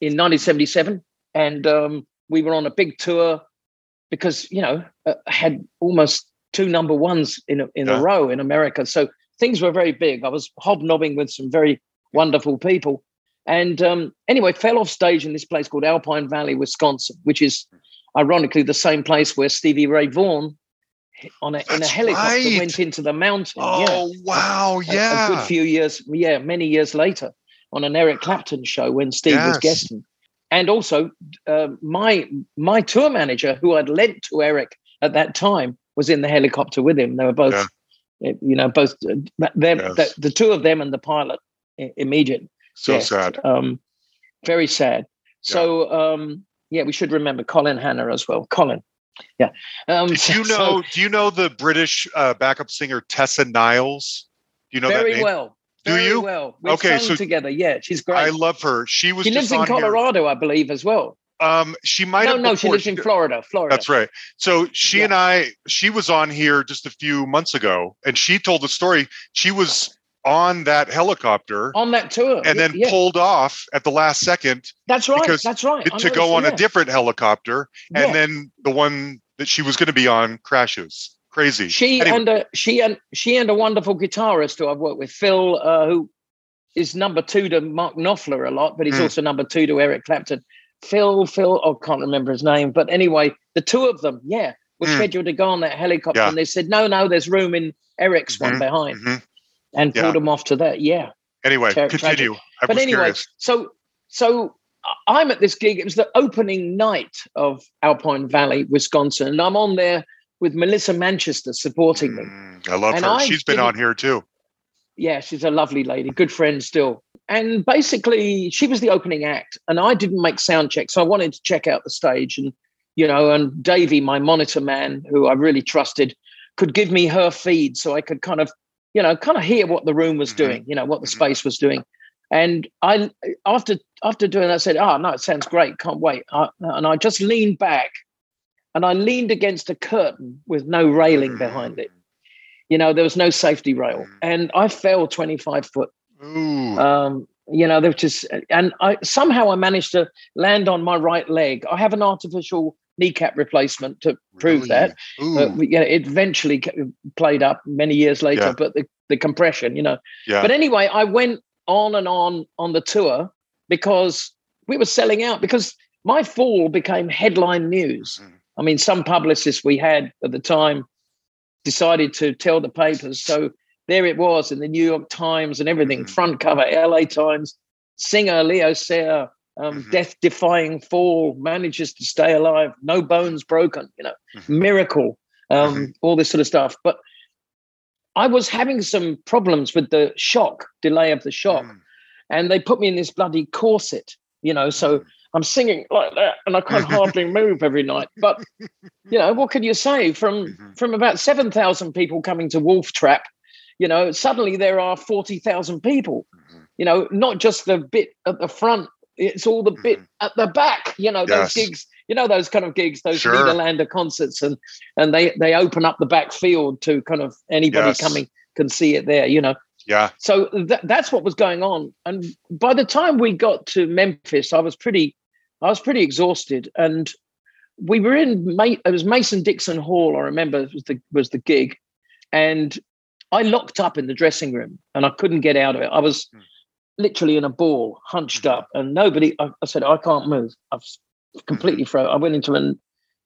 in 1977, and um, we were on a big tour because you know uh, I had almost two number ones in a, in Yeah. a row in America. So things were very big. I was hobnobbing with some very wonderful people. And um, anyway, fell off stage in this place called Alpine Valley, Wisconsin, which is ironically the same place where Stevie Ray Vaughan on a, in a helicopter right. went into the mountain. yeah. Oh, wow. A- A, Yeah. good few years, yeah, many years later on an Eric Clapton show when Steve was guesting. And also, uh, my my tour manager, who I'd lent to Eric at that time, was in the helicopter with him. They were both, Yeah. You know, both uh, them, Yes. the, the two of them and the pilot immediate. so Yes. sad. Um, very sad. So um, yeah, we should remember Colin Hanna as well. Colin. Yeah. Um, Do you [laughs] so- know? do you know the British uh, backup singer Tessa Niles? Do you know that very name? well. Do very you? Well. We've Okay, so- together. Yeah, she's great. I love her. She was she lives in on here. Colorado, I believe, as well. Um, she might No, have. no, no, she lives in Florida. Florida. That's right. So she Yeah. and I, she was on here just a few months ago, and she told the story. She was on that helicopter On that tour. and then yeah, pulled off at the last second that's right. because That's right. To go on yeah. a different helicopter, and then the one that she was going to be on crashes. Crazy. She Anyway. and a she and she and a wonderful guitarist who I've worked with, Phil, uh, who is number two to Mark Knopfler a lot, but he's Hmm. also number two to Eric Clapton. Phil, Phil, oh, I can't remember his name, but anyway, the two of them, yeah, were Mm. scheduled to go on that helicopter, Yeah. and they said, "No, no, there's room in Eric's one Mhm, behind," Mhm. and Yeah. pulled them off to that. Yeah, Anyway, Tra- continue. I but anyway, curious. so so I'm at this gig. It was the opening night of Alpine Valley, Wisconsin, and I'm on there with Melissa Manchester supporting me. Mm, I love And her. I She's been on here too. Yeah, she's a lovely lady, good friend still. And basically, she was the opening act, and I didn't make sound check, so I wanted to check out the stage. And you know, and Davey, my monitor man, who I really trusted, could give me her feed, so I could kind of, you know, kind of hear what the room was Mhm. doing, you know, what the Mhm. space was doing. And I, after after doing that, I said, "Oh no, it sounds great, can't wait." I, and I just leaned back, and I leaned against a curtain with no railing behind it. You know, there was no safety rail, Mhm. and I fell twenty five foot Ooh. um, you know, they're just, and I somehow I managed to land on my right leg. I have an artificial kneecap replacement to prove Really? that. Ooh. Uh, yeah, it eventually played up many years later, Yeah. but the, the compression, you know. yeah. But anyway, I went on and on on the tour because we were selling out because my fall became headline news. Mhm. I mean, some publicists we had at the time decided to tell the papers. So there it was in the New York Times and everything, Mhm. front cover, LA Times, singer Leo Sayer, um, Mhm. death defying fall, manages to stay alive, no bones broken, you know, Mhm. miracle, um, Mhm. all this sort of stuff. But I was having some problems with the shock, delay of the shock Mm. and they put me in this bloody corset, you know. So I'm singing like that, and I can't hardly [laughs] move every night. But you know, what can you say? From Mhm. from about seven thousand people coming to Wolf Trap, you know, suddenly there are forty thousand people. Mhm. You know, not just the bit at the front; it's all the bit Mhm. at the back. You know, those gigs. You know, those kind of gigs, those Sure. Nederlander concerts, and and they they open up the back field to kind of anybody Yes. coming can see it there. You know, Yeah. so th- that's what was going on and by the time we got to memphis i was pretty i was pretty exhausted. And we were in it was mason dixon hall i remember was the was the gig. And i locked up in the dressing room and i couldn't get out of it. I was Hmm. literally in a ball hunched up and nobody i, I said i can't move. I've completely froze i went into an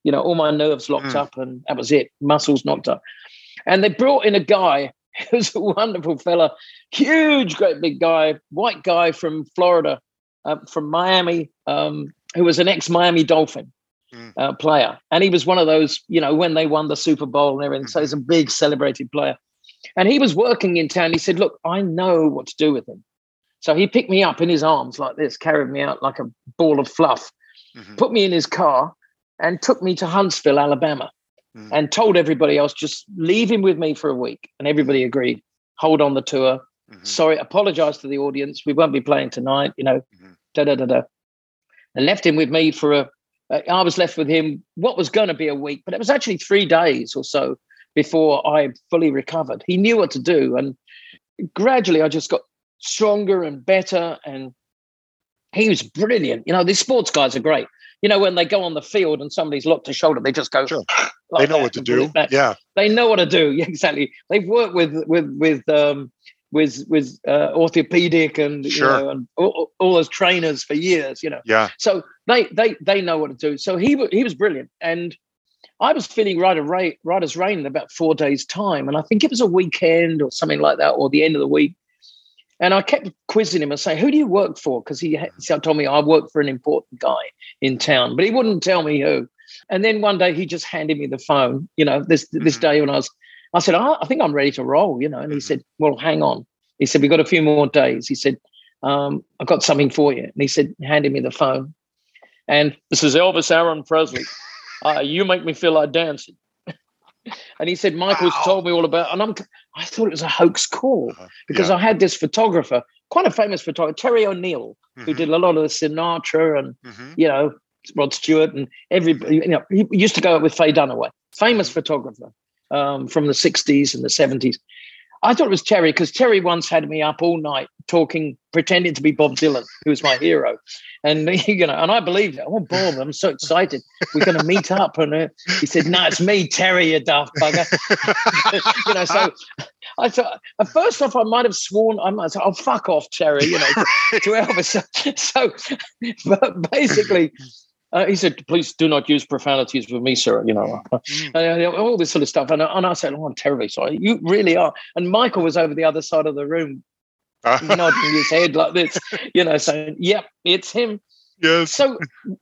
you know all my nerves locked Mm. up and that was it muscles knocked up. And they brought in a guy [laughs] who was a wonderful fella huge, great big guy, white guy from Florida, uh, from Miami, um, who was an ex Miami Dolphin Mm. uh, player. And he was one of those, you know, when they won the Super Bowl and everything. So he's a big celebrated player. And he was working in town. He said, Look, I know what to do with him. So he picked me up in his arms like this, carried me out like a ball of fluff, Mhm. put me in his car, and took me to Huntsville, Alabama, Mm. and told everybody else just leave him with me for a week. And everybody agreed. Hold on the tour Mhm. sorry, apologize to the audience. We won't be playing tonight, you know, Mhm. da da da da. And left him with me for a, uh, was left with him what was going to be a week, but it was actually three days or so before I fully recovered. He knew what to do. And gradually I just got stronger and better. And he was brilliant. You know, these sports guys are great. You know, when they go on the field and somebody's locked a shoulder, they just go, Sure. [sniffs] like they know what to do. Yeah. they know what to do. [laughs] Yeah, exactly. They've worked with with with um with with uh, orthopedic and you Sure. know and all, all those trainers for years. You know, Yeah. so they they they know what to do. So he he was brilliant, and I was feeling right, right, right as rain in about four days' time, and I think it was a weekend or something like that, or the end of the week. And I kept quizzing him and saying, "Who do you work for?" Because he, he told me I work for an important guy in town, but he wouldn't tell me who. And then one day he just handed me the phone. You know, this this Mhm. day when I was, I said, "Oh, I think I'm ready to roll." You know, and he Mhm. said, "Well, hang on." He said, "We've got a few more days." He said, um, "I've got something for you." And he said, handed me the phone, and this is Elvis Aaron Presley. [laughs] Uh, you make me feel like dancing. [laughs] and he said, Michael's Wow. told me all about, and I'm, I thought it was a hoax call Uh-huh. because Yeah. I had this photographer, quite a famous photographer, Terry O'Neill, who Mhm. did a lot of the Sinatra and Mhm. you know Rod Stewart and everybody. You know, he used to go out with Faye Dunaway, famous photographer um, from the '60s and the '70s. I thought it was Terry because Terry once had me up all night talking, pretending to be Bob Dylan, who was my hero, and [laughs] you know, and I believed it. Oh, Bob, I'm so excited. We're going to meet up, and uh, he said, "No, it's me, Terry, you daft bugger." [laughs] you know, so I thought first off, I might have sworn I might say, "Oh, fuck off, Terry," you know, to Elvis. [laughs] So, but basically, Uh, he said, "Please do not use profanities with me, sir." You know, Mm. and, uh, all this sort of stuff. And, I- and I said, "Oh, I'm terribly sorry. You really are." And Michael was over the other side of the room, [laughs] nodding his head like this, you know, saying, "Yep, it's him." yes. So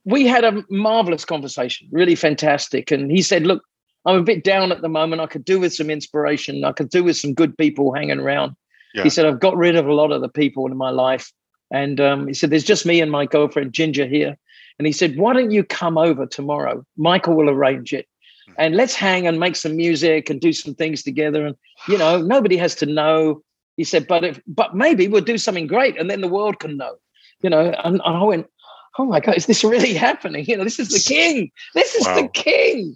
we had a marvelous conversation, really fantastic. And he said, "Look, I'm a bit down at the moment. I could do with some inspiration. I could do with some good people hanging around." Yeah. He said, "I've got rid of a lot of the people in my life." And um, he said, There's just me and my girlfriend Ginger here. And he said, Why don't you come over tomorrow? Michael will arrange it. Hmm. And let's hang and make some music and do some things together. And, you know, nobody has to know. He said, But if, but maybe we'll do something great and then the world can know. You know, and, I went, Oh my God, is this really [laughs] happening? You know, this is the king. This is the king.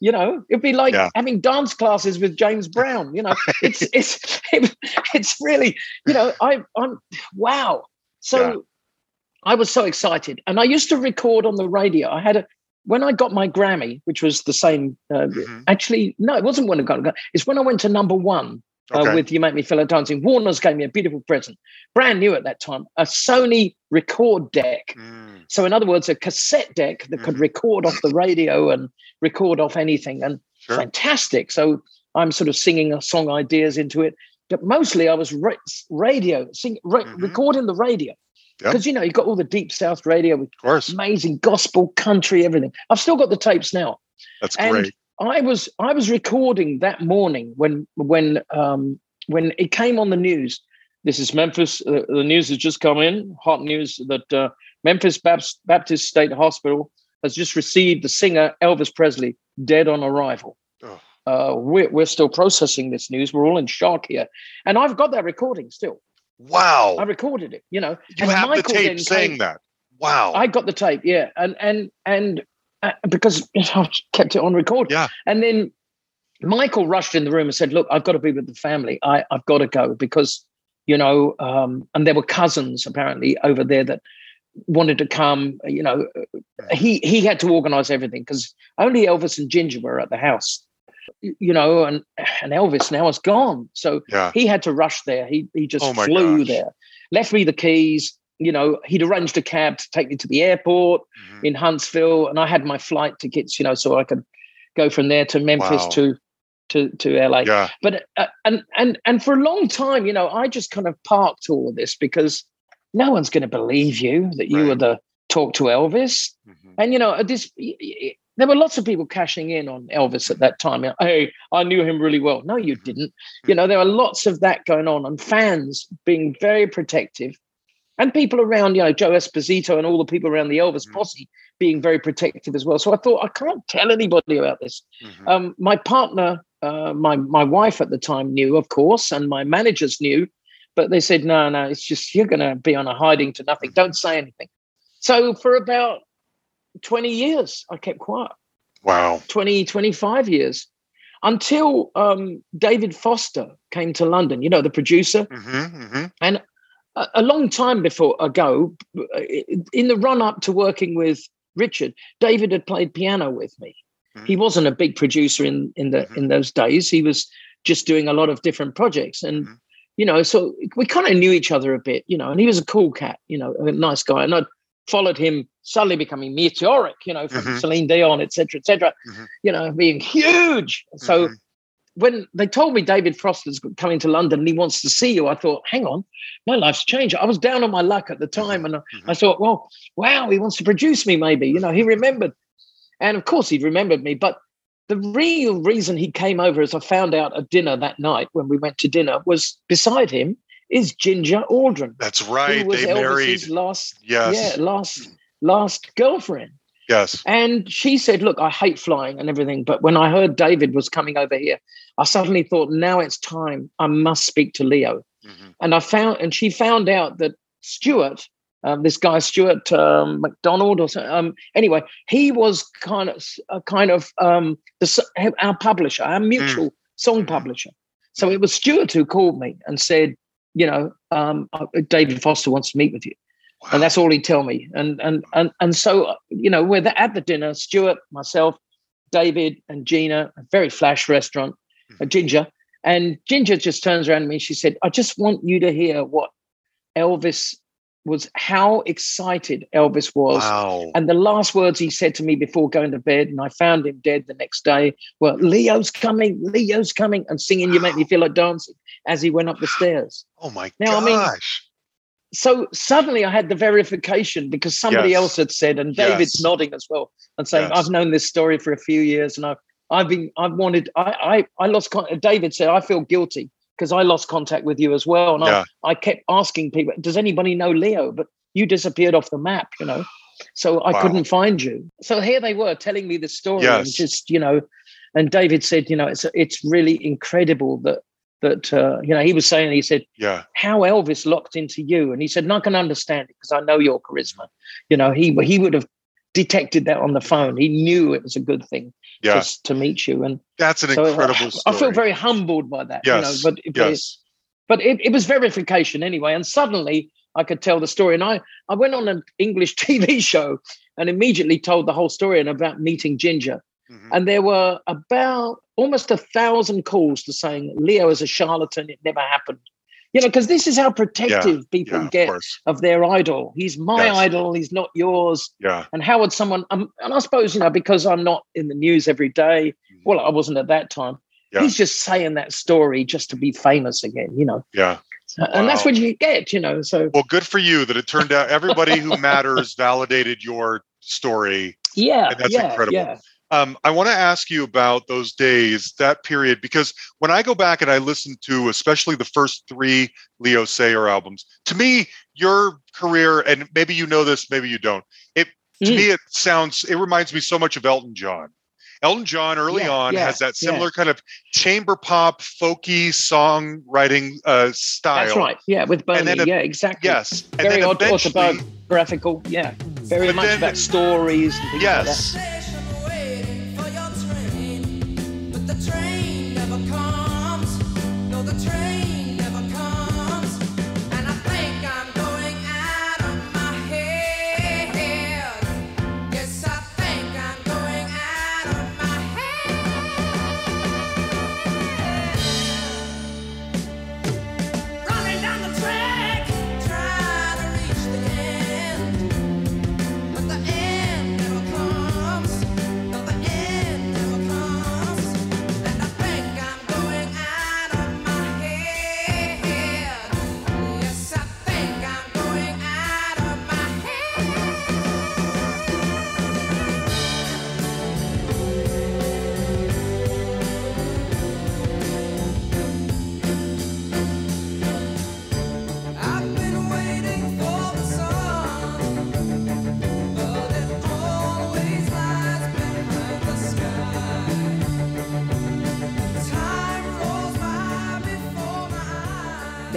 You know, it'd be like Yeah. having dance classes with James Brown. You know, it's it's [laughs] it's really, you know, I I'm wow. So. I was so excited, and I used to record on the radio. I had a when I got my Grammy, which was the same. Uh, Mhm. Actually, no, it wasn't when I got it. It's when I went to number one uh, Okay. with "You Make Me Feel Like Dancing." Warner's gave me a beautiful present, brand new at that time, a Sony record deck. Mm. So, in other words, a cassette deck that could Mhm. record off the radio and record off anything, and Sure. fantastic. So, I'm sort of singing song ideas into it, but mostly I was ra- radio, sing, ra- Mhm. recording the radio Yep. because you know you've got all the deep South radio with Of course. amazing gospel, country, everything. I've still got the tapes now. That's And great. I was I was recording that morning when when um, when it came on the news. This is Memphis. Uh, the news has just come in. Hot news that uh, Memphis Baptist, Baptist State Hospital has just received the singer Elvis Presley dead on arrival. Oh. Uh, we're, we're still processing this news. We're all in shock here, and I've got that recording still. Wow. I recorded it. You know, you and have Michael the tape saying came- that. Wow. I got the tape, yeah, and and and uh, because [laughs] I kept it on record. Yeah. And then Michael rushed in the room and said, "Look, I've got to be with the family. I I've got to go because you know." Um, and there were cousins apparently over there that wanted to come. You know, he he had to organize everything because only Elvis and Ginger were at the house. You know, and and Elvis now is gone, so yeah. he had to rush there. He he just Oh flew gosh. there, left me the keys. You know, he'd arranged a cab to take me to the airport Mhm. in Huntsville, and I had my flight tickets. You know, so I could go from there to Memphis Wow. to to to LA. Yeah. But uh, and and and for a long time, you know, I just kind of parked all of this because no one's going to believe you that you Right. were the talk to Elvis. Mhm. And you know, this there were lots of people cashing in on Elvis at that time. Hey, I knew him really well. No, you didn't. You know, there were lots of that going on, and fans being very protective, and people around, you know, Joe Esposito and all the people around the Elvis Mhm. posse being very protective as well. So I thought I can't tell anybody about this. Mhm. Um, my partner, uh, my my wife at the time knew, of course, and my managers knew, but they said, no, no, it's just you're going to be on a hiding to nothing. Don't say anything. So for about 20 years, I kept quiet. Wow. 20, 25 years until um, David Foster came to London, you know, the producer, hmm hmm a, a long time before ago, in the run up to working with Richard, David had played piano with me. He Mhm. wasn't a big producer in in the Mhm. in those days. He was just doing a lot of different projects, and Mhm. you know, so we kind of knew each other a bit, you know. And he was a cool cat, you know, a nice guy, and I'd followed him suddenly becoming meteoric, you know, from Mhm. Celine Dion, etc., etc. Mhm. You know, being huge. So Mhm. when they told me David Foster's coming to London and he wants to see you, I thought, hang on, my life's changed. I was down on my luck at the time, and I, Mhm. I thought, well, wow, he wants to produce me, maybe. You know, he remembered, and of course, he remembered me. But the real reason he came over, as I found out at dinner that night when we went to dinner, was beside him is Ginger Alden, That's right. who was They married. Elvis's last, Yes. yeah, last last girlfriend. Yes. And she said, Look, I hate flying and everything. But when I heard David was coming over here, I suddenly thought, now it's time. I must speak to Leo. Mhm. And I found, and she found out that Stuart, um, this guy Stuart um, McDonald, or so, um, anyway, he was kind of, a kind of um, the, our publisher, our mutual song Mhm. publisher. So it was Stuart who called me and said, you know, um, uh, David Foster wants to meet with you Wow. and that's all he'd tell me. And and and and so you know, we're the, at the dinner. Stuart, myself, David, and Gina, a very flash restaurant, uh, Ginger, and Ginger just turns around to me. She said, "I just want you to hear what Elvis was how excited Elvis was. Wow. And the last words he said to me before going to bed, and I found him dead the next day, were Leo's coming, Leo's coming, and singing You Make Me Feel Like Dancing as he went up the stairs. Oh my Now, I gosh. mean, So suddenly I had the verification because somebody Yes. else had said, and David's Yes. nodding as well, and saying, Yes. I've known this story for a few years and I've I've been I've wanted I I, I lost David said I feel guilty because I lost contact with you as well. And Yeah. I, I kept asking people, does anybody know Leo? But you disappeared off the map, you know. So I Wow. couldn't find you. So here they were telling me the story and just, you know, and David said, you know, it's it's really incredible that that uh, you know, he was saying, he said, yeah. how Elvis locked into you. And he said, and I can understand it because I know your charisma. You know, he he would have detected that on the phone. He knew it was a good thing Yeah. just to meet you. And That's an so uh, incredible I story. feel very humbled by that. Yes, You know, but yes. but it, it was verification anyway. And suddenly I could tell the story. And I, I went on an English [laughs] TV show and immediately told the whole story and about meeting Ginger. Mhm. And there were about almost a thousand calls to saying Leo is a charlatan. It never happened. You know, because this is how protective people yeah, get course. of their idol. He's my Yes. idol. He's not yours. Yeah. And how would someone? Um, and I suppose you know because I'm not in the news every day. Well, I wasn't at that time. Yeah. He's just saying that story just to be famous again. You know, Yeah. and that's what you get. You know, so Well, good for you that it turned out everybody who [laughs] matters validated your story. yeah, And that's yeah, incredible. yeah. Um, I want to ask you about those days, that period, because when I go back and I listen to especially the first three Leo Sayer albums, to me, your career, and maybe you know this, maybe you don't. It to Mm. me, it sounds, it reminds me so much of Elton John. Elton John early Yeah, on yeah, has that yeah. similar kind of chamber pop, folky songwriting uh, style. That's right. Yeah, with Bernie. A- yeah, exactly. Yes, and very then aut- eventually, autobiographical. Yeah, very much then- about stories. And things yes, Station the train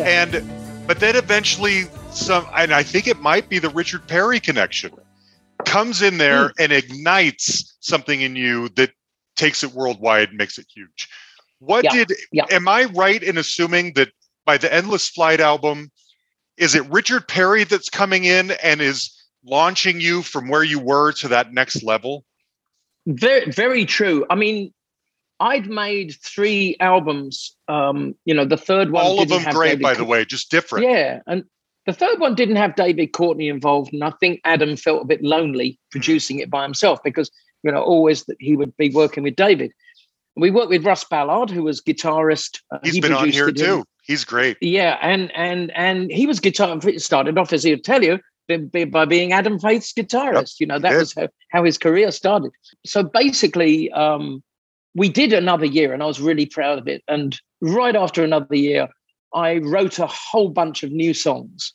and but then eventually some and i think it might be the richard perry connection comes in there hmm. and ignites something in you that takes it worldwide and makes it huge what Yeah, did yeah. am i right in assuming that by the endless flight album is it richard perry that's coming in and is launching you from where you were to that next level Very, very true. I mean, I'd made three albums. Um, you know, the third one. all of them have great David by the way just different Yeah, and the third one didn't have David Courtney involved, and I think Adam felt a bit lonely producing it by himself because you know always that he would be working with David. We worked with Russ Ballard, who was guitarist. Uh, He's he been on here too he's great Yeah, and and and he was guitar. Started off as he'll tell you by- being Adam Faith's guitarist. You know that was how, how his career started. So basically, um, we did another year, and I was really proud of it. And right after another year, I wrote a whole bunch of new songs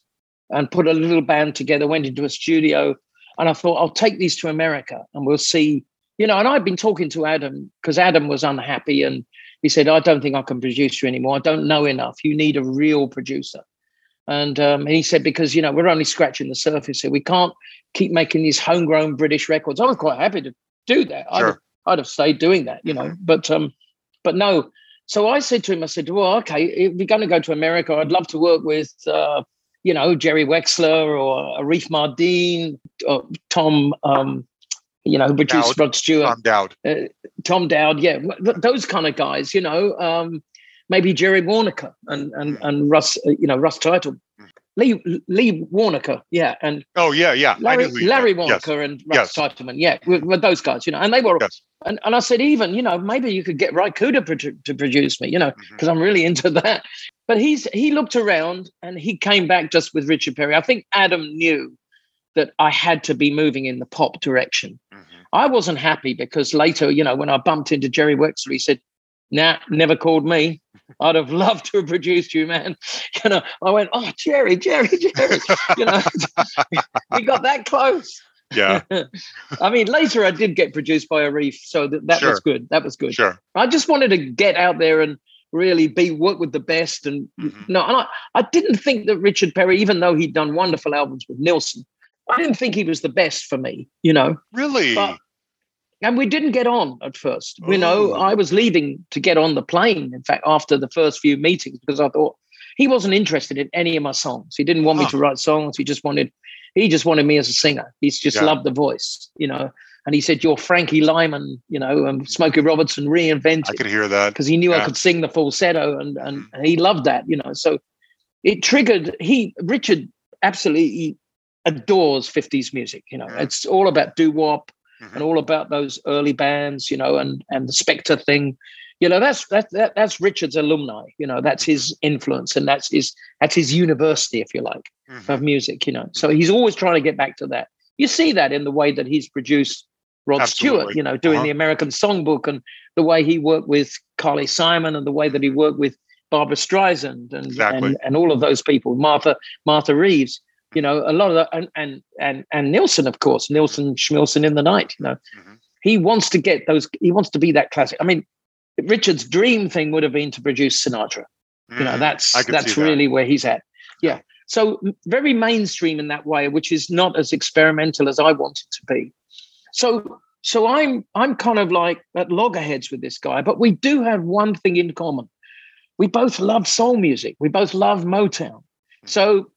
and put a little band together. Went into a studio, and I thought I'll take these to America, and we'll see. You know, and I'd been talking to Adam because Adam was unhappy and he said, I don't think I can produce you anymore. I don't know enough. You need a real producer. And, um, he said, because, you know, we're only scratching the surface here. We can't keep making these homegrown British records. I was quite happy to do that. Sure. I'd have stayed doing that, you know, but, um, but no. So I said to him, I said, well, okay, if we're going to go to America, I'd love to work with, uh, you know, Jerry Wexler or Arif Mardin, or Tom, um, you know, produced Dowd. Rod Stewart. i'm dowd Tom Dowd, yeah, those kind of guys, you know, um, maybe Jerry Waronker and and and Russ, uh, you know, Russ Title. Lee Lee Waronker, yeah, and Oh yeah, yeah. Larry Larry. Yes. And Yes. Russ Titelman, yeah, with, those guys, you know, and they were. Yes. And, and I said, even you know, maybe you could get Raikou to, produ- to produce me, you know, because I'm really into that. But he's he looked around and he came back just with Richard Perry. I think Adam knew that I had to be moving in the pop direction. Mhm. I wasn't happy because later, you know, when I bumped into Jerry Wexler, he said, "Nah, never called me. I'd have loved to have produced you, man." [laughs] You know, I went, "Oh, Jerry, Jerry, [laughs] Jerry." You know, [laughs] we got that close. Yeah, I mean, later I did get produced by Arif, so that, that was good. That was good. sure. I just wanted to get out there and really be work with the best. And Mhm. no, and I, I didn't think that Richard Perry, even though he'd done wonderful albums with Nilsson, I didn't think he was the best for me, you know. Really? But and we didn't get on at first. You know, Oh. I was leaving to get on the plane, in fact, after the first few meetings, because I thought he wasn't interested in any of my songs. He didn't want me ah. to write songs. He just wanted he just wanted me as a singer. He's just Yeah. loved the voice, you know. And he said, You're Frankie Lymon, you know, and Smokey Robinson reinvented. I could hear that. because he knew I could sing the falsetto and, and and he loved that, you know. So it triggered he Richard absolutely adores 50s music, you know. Yeah. It's all about doo-wop Mhm. and all about those early bands, you know, and and the Spector thing. You know, that's that, that that's Richard's alumni, you know, that's his influence and that's his that's his university, if you like, Mhm. of music, you know. So he's always trying to get back to that. You see that in the way that he's produced Rod Stewart, you know, doing Uh-huh. the American Songbook and the way he worked with Carly Simon and the way that he worked with Barbra Streisand and Exactly. and, and all of those people, Martha Martha Reeves, you know, a lot of that, and and and and Nilsson, of course, Nilsson Schmilsson in the night, you know, Mhm. he wants to get those, he wants to be that classic. I mean, Richard's dream thing would have been to produce Sinatra. You know, Mhm. that's that's see that. really where he's at. Yeah. So very mainstream in that way, which is not as experimental as I want it to be. So so I'm I'm kind of like at loggerheads with this guy, but we do have one thing in common. We both love soul music. We both love Motown. So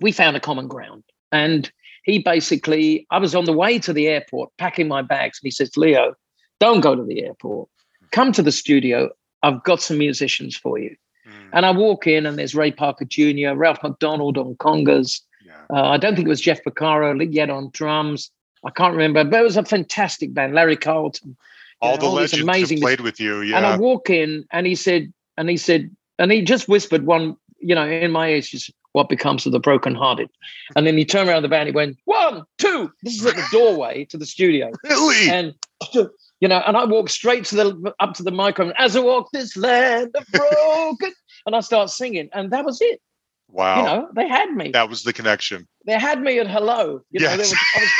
we found a common ground. And he basically, I was on the way to the airport packing my bags, and he says, Leo, don't go to the airport. Come to the studio. I've got some musicians for you. Mhm. And I walk in, and there's Ray Parker Jr., Ralph MacDonald on congas. Yeah. Uh, I don't think it was Jeff Porcaro yet on drums. I can't remember, but it was a fantastic band. Larry Carlton. All know, the all legends amazing played with you. Yeah. And I walk in, and he said, and he said, and he just whispered one, you know, in my ear, said, what becomes of the brokenhearted? And then he turned around the band, he went, one, two. This is at the doorway to the studio. [laughs] Really? And [sniffs] you know, and I walked straight to the up to the microphone as I walk this land of broken, [laughs] and I start singing, and that was it. wow. You know, they had me. that was the connection. They had me at hello. You know, was, I was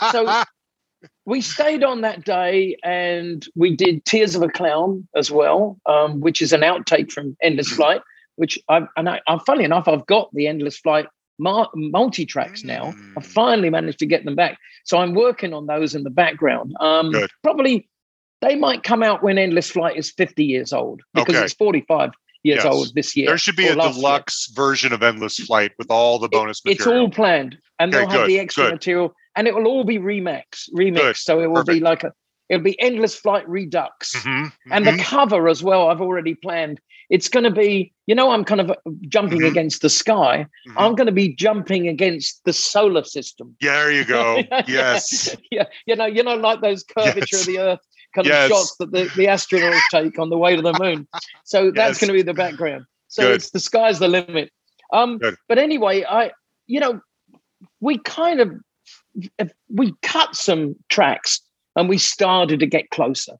caught. So- [laughs] we stayed on that day and we did Tears of a Clown as well, um, which is an outtake from Endless Flight, which I and I, I funny enough, I've got the Endless Flight multi tracks now. I Mm. finally managed to get them back, so I'm working on those in the background. Um, Good. Probably they might come out when Endless Flight is 50 years old because Okay. it's 45 years Yes. old this year. there should be a last year. deluxe version of Endless Flight with all the bonus material. It's all planned, and Okay, they'll have the extra good. material, and it will all be remix, remixed. Good, So it will be like a, it'll be endless flight redux, Mhm, and mhm. the cover as well. I've already planned. It's going to be, you know, I'm kind of uh, jumping Mhm. against the sky. Mhm. I'm going to be jumping against the solar system. Yeah, there you go. [laughs] Yes. yeah, you know, you know, like those curvature Yes. of the Earth kind Yes. of shots that the, the astronauts take on the way to the moon. So [laughs] that's going to be the background. So Good. it's the sky's the limit. Um, Good. but anyway, I, you know, we kind of we cut some tracks and we started to get closer.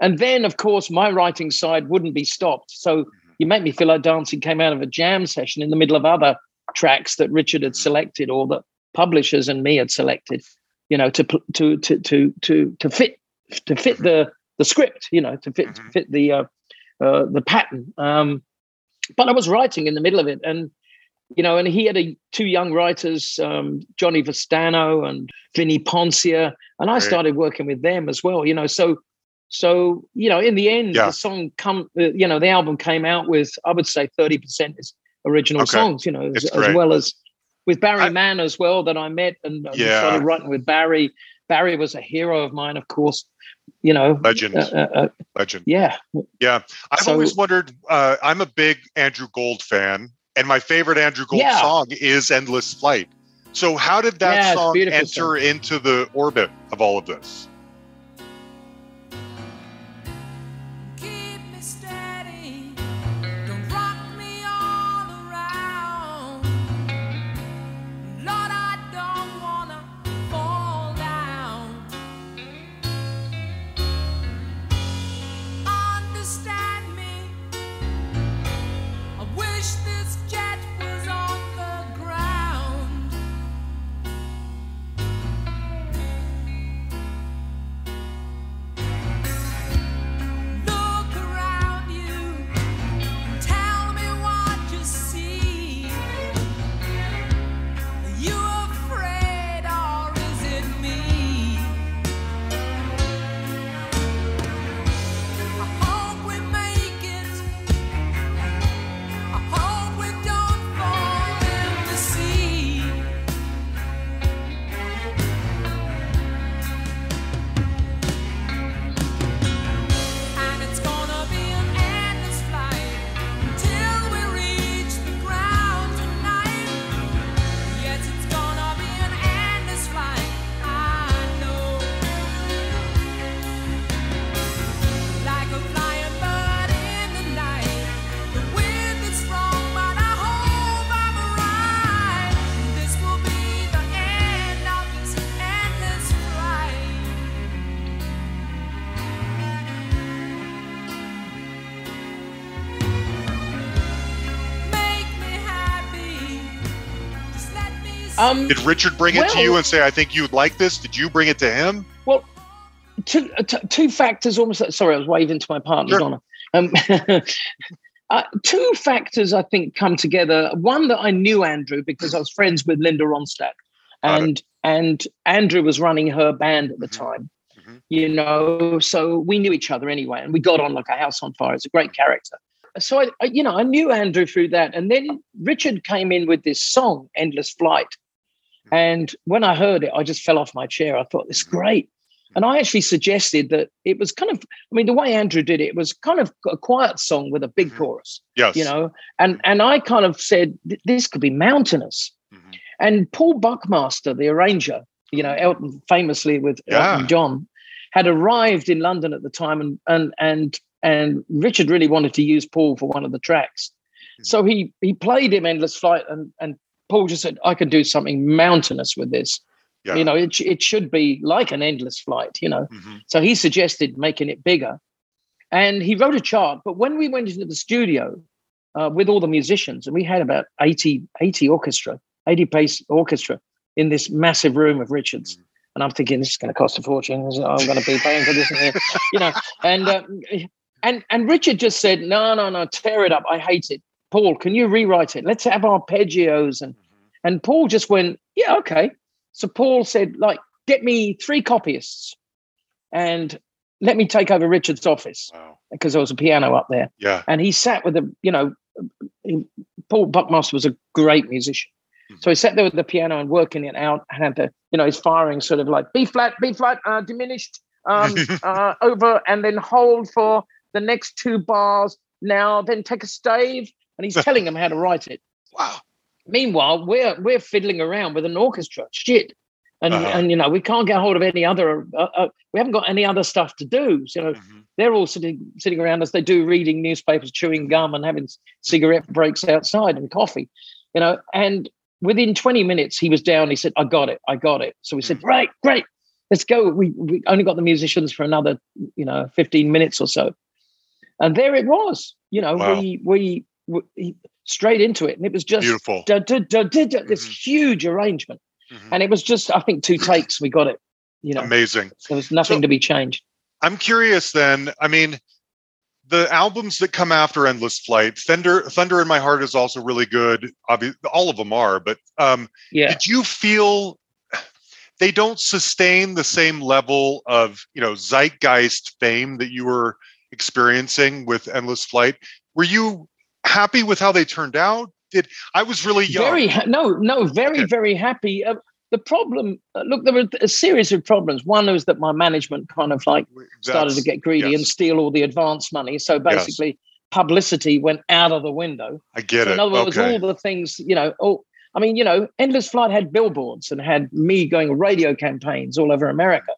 And then, of course, my writing side wouldn't be stopped. So you make me feel like dancing came out of a jam session in the middle of other tracks that Richard had Mhm. selected or that publishers and me had selected, you know, to to to to to to fit to fit the the script, you know, to fit to Mhm. fit the uh, uh, the pattern. Um, but I was writing in the middle of it, and you know, and he had a, two young writers, um, Johnny Vastano and Vinny Poncia, and I started working with them as well. You know, so so you know, in the end, Yeah. the song come, uh, you know, the album came out with I would say thirty percent is original Okay. songs. You know, as, as well as with Barry I- Mann as well that I met and uh, Yeah. started writing with Barry. Barry was a hero of mine, of course. You know, Legend. uh, uh, uh, Legend. yeah, Yeah. I've So- always wondered. Uh, I'm a big Andrew Gold fan. And my favorite Andrew Gold Yeah. song is Endless Flight. So how did that Yeah, song enter song. into the orbit of all of this? Um, Did Richard bring it to you and say, I think you'd like this? Did you bring it to him? Well, two, uh, t- two factors almost sorry i was waving to my partner's Sure. honor um, [laughs] uh, two factors i think come together one that i knew andrew because i was friends with linda ronstadt and and andrew was running her band at the Mhm. time Mhm. you know so we knew each other anyway and we got on like a house on fire it's a great character so I, I you know i knew andrew through that and then richard came in with this song endless flight Mm-hmm. And when i heard it i just fell off my chair i thought this is great and I actually suggested that it was kind of, I mean, the way Andrew did it, it was kind of a quiet song with a big Mhm. chorus, Yes. you know, and and I kind of said this could be mountainous. Mhm. And Paul Buckmaster, the arranger, you know, Elton famously with Yeah. Elton John, had arrived in London at the time, and and and and Richard really wanted to use Paul for one of the tracks, Mhm. so he he played him "Endless Flight," and and Paul just said, "I can do something mountainous with this." Yeah. You know, it it should be like an endless flight. You know, Mhm. so he suggested making it bigger. And he wrote a chart. But when we went into the studio uh, with all the musicians, and we had about 80, 80 orchestra, 80 piece orchestra in this massive room of Richard's. Mhm. And I'm thinking, this is going to cost a fortune. I'm going to be paying for this. And here, you know, and, uh, and, and Richard just said, no, no, no, tear it up. I hate it. Paul, can you rewrite it? Let's have arpeggios. And, and Paul just went, yeah, okay. So Paul said, like, get me three copyists and let me take over Richard's office Wow. because there was a piano up there. Yeah. And he sat with the, you know, Paul Buckmaster was a great musician. So he sat there with the piano and working it out and had to, you know, he's firing sort of like B flat, B flat, uh, diminished, um, [laughs] uh, over, and then hold for the next two bars. Now, then take a stave. And he's [laughs] telling them how to write it. Wow. Meanwhile, we're we're fiddling around with an orchestra. Shit. And, Uh-huh. and you know we can't get hold of any other. Uh, uh, we haven't got any other stuff to do. So Mhm. they're all sitting sitting around as they do, reading newspapers, chewing gum, and having cigarette breaks outside and coffee. You know, and within 20 minutes he was down. He said, "I got it, I got it." So we said, "Right, great, let's go." We we only got the musicians for another, you know, 15 minutes or so, and there it was. You know, Wow. we we, we straight into it, and it was just Beautiful. da, da, da, da, this Mhm. huge arrangement, Mhm. and it was just I think two takes we got it. You know, Amazing. there was nothing So- to be changed. I'm curious then. I mean, the albums that come after Endless Flight, Thunder, Thunder in My Heart is also really good. Obviously, all of them are. But um, Yeah. did you feel they don't sustain the same level of you know zeitgeist fame that you were experiencing with Endless Flight? Were you happy with how they turned out? Did I was really young? Very ha- no, no, very, Okay. very happy. Uh, the problem, uh, look, there were a series of problems. One was that my management kind of like started to get greedy and steal all the advance money. So basically, publicity went out of the window. I get So it. in other words, okay. all the things, you know, oh, I mean, you know, Endless Flight had billboards and had me going radio campaigns all over America.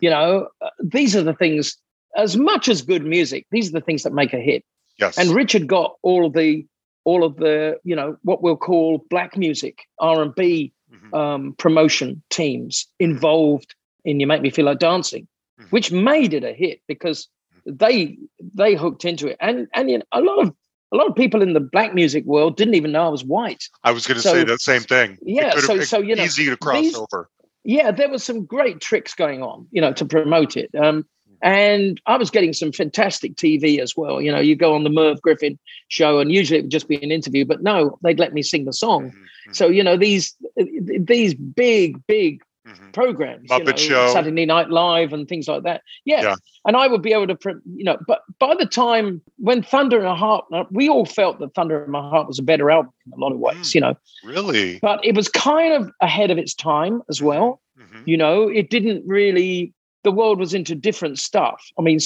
You know, uh, these are the things, as much as good music, these are the things that make a hit. Yes. And Richard got all of the, all of the, you know, what we'll call black music, R and B Mhm. um, promotion teams involved in "You Make Me Feel Like Dancing," Mhm. which made it a hit because they they hooked into it, and and you know, a lot of a lot of people in the black music world didn't even know I was white. I was going to so- say that same thing. Yeah, so so you know, easy to cross these- over. yeah, there was some great tricks going on, you know, to promote it. Um, and I was getting some fantastic TV as well. You know, you go on the Merv Griffin show, and usually it would just be an interview, but no, they'd let me sing the song. Mhm, mhm, So you know, these these big big mhm. programs, Muppet you know, Show. Saturday Night Live, and things like that. Yeah. Yeah. and I would be able to, you know. But by the time when Thunder in a Heart, we all felt that Thunder in My Heart was a better album in a lot of ways, Mm. you know. Really? But it was kind of ahead of its time as well. Mhm. You know, it didn't really. The world was into different stuff. I mean,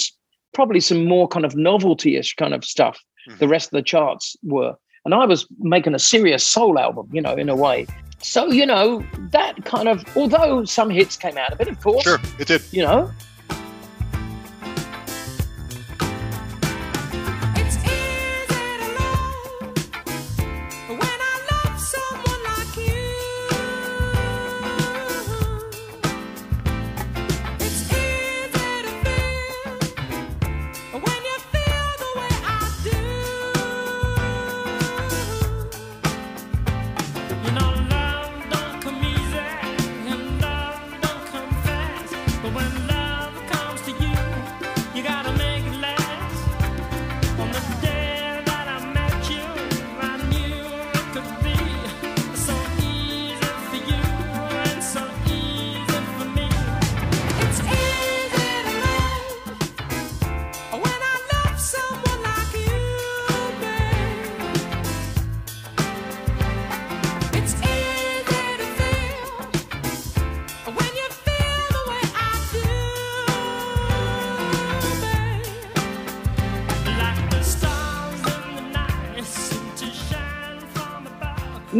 probably some more kind of novelty-ish kind of stuff. The Mhm. rest of the charts were, and I was making a serious soul album, you know, in a way. So you know that kind of, although some hits came out of it, of course, Sure, it did. you know,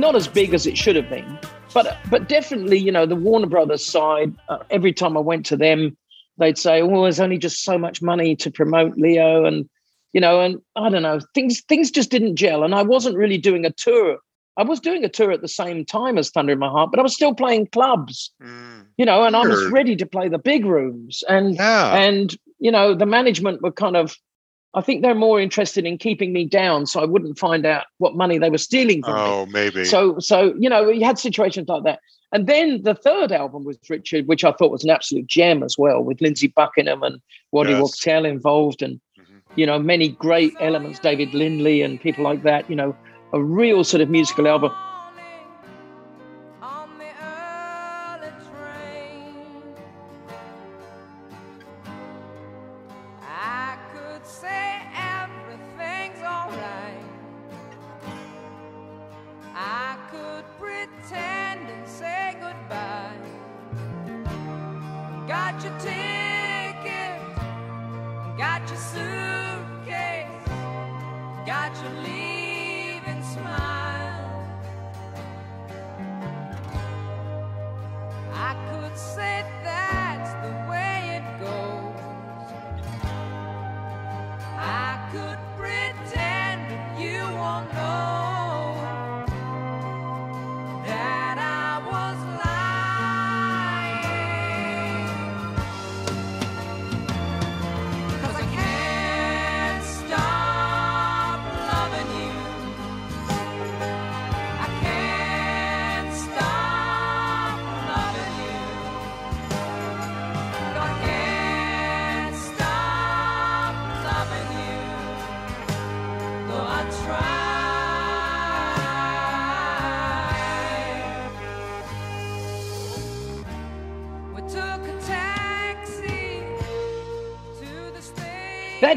not as big as it should have been, but but definitely, you know, the Warner Brothers side. Uh, every time I went to them, they'd say, "Oh, there's only just so much money to promote Leo," and you know, and I don't know, things things just didn't gel, and I wasn't really doing a tour. I was doing a tour at the same time as Thunder in My Heart, but I was still playing clubs, Mm, you know, and I was ready to play the big rooms, and yeah. and you know the management were kind of i think they're more interested in keeping me down so i wouldn't find out what money they were stealing from me oh, maybe. so so you know you had situations like that and then the third album with richard which i thought was an absolute gem as well with lindsey buckingham and waddy Yes. wachtel involved and Mhm. you know many great elements david lindley and people like that you know a real sort of musical album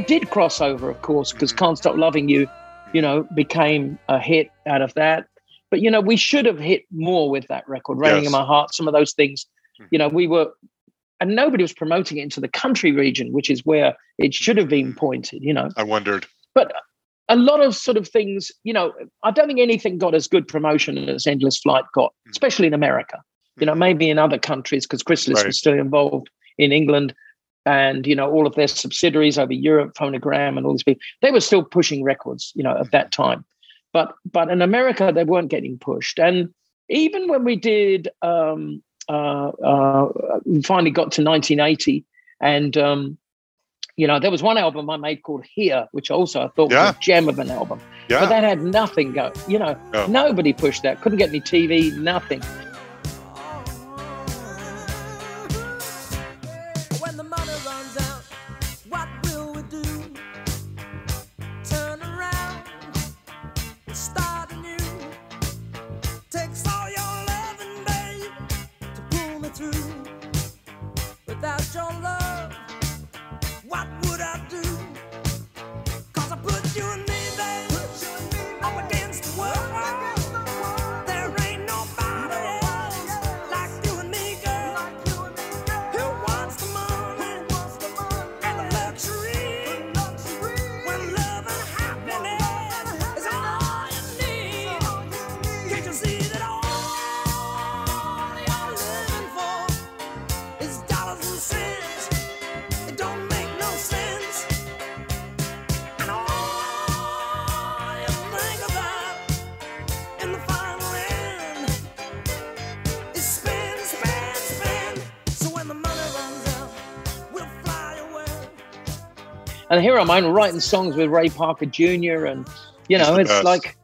did cross over of course because Mhm. can't stop loving you you know became a hit out of that but you know we should have hit more with that record raining in my heart some of those things Mhm. you know we were and nobody was promoting it into the country region which is where it should have been pointed you know I wondered. but a lot of sort of things, you know, I don't think anything got as good promotion as Endless Flight got, Mm. especially in America. You know, maybe in other countries because Chrysalis Right. was still involved in England and, you know, all of their subsidiaries over Europe, Phonogram and all these people, they were still pushing records, you know, at that time. But but in America, they weren't getting pushed. And even when we did, um, uh, uh, we finally got to 1980 and, um, you know, there was one album I made called Here, which also I thought Yeah. was a gem of an album. Yeah. But that had nothing go. You know, No. nobody pushed that. Couldn't get any TV, nothing. And here I'm I'm writing songs with Ray Parker Jr. And, you know, it's best. like,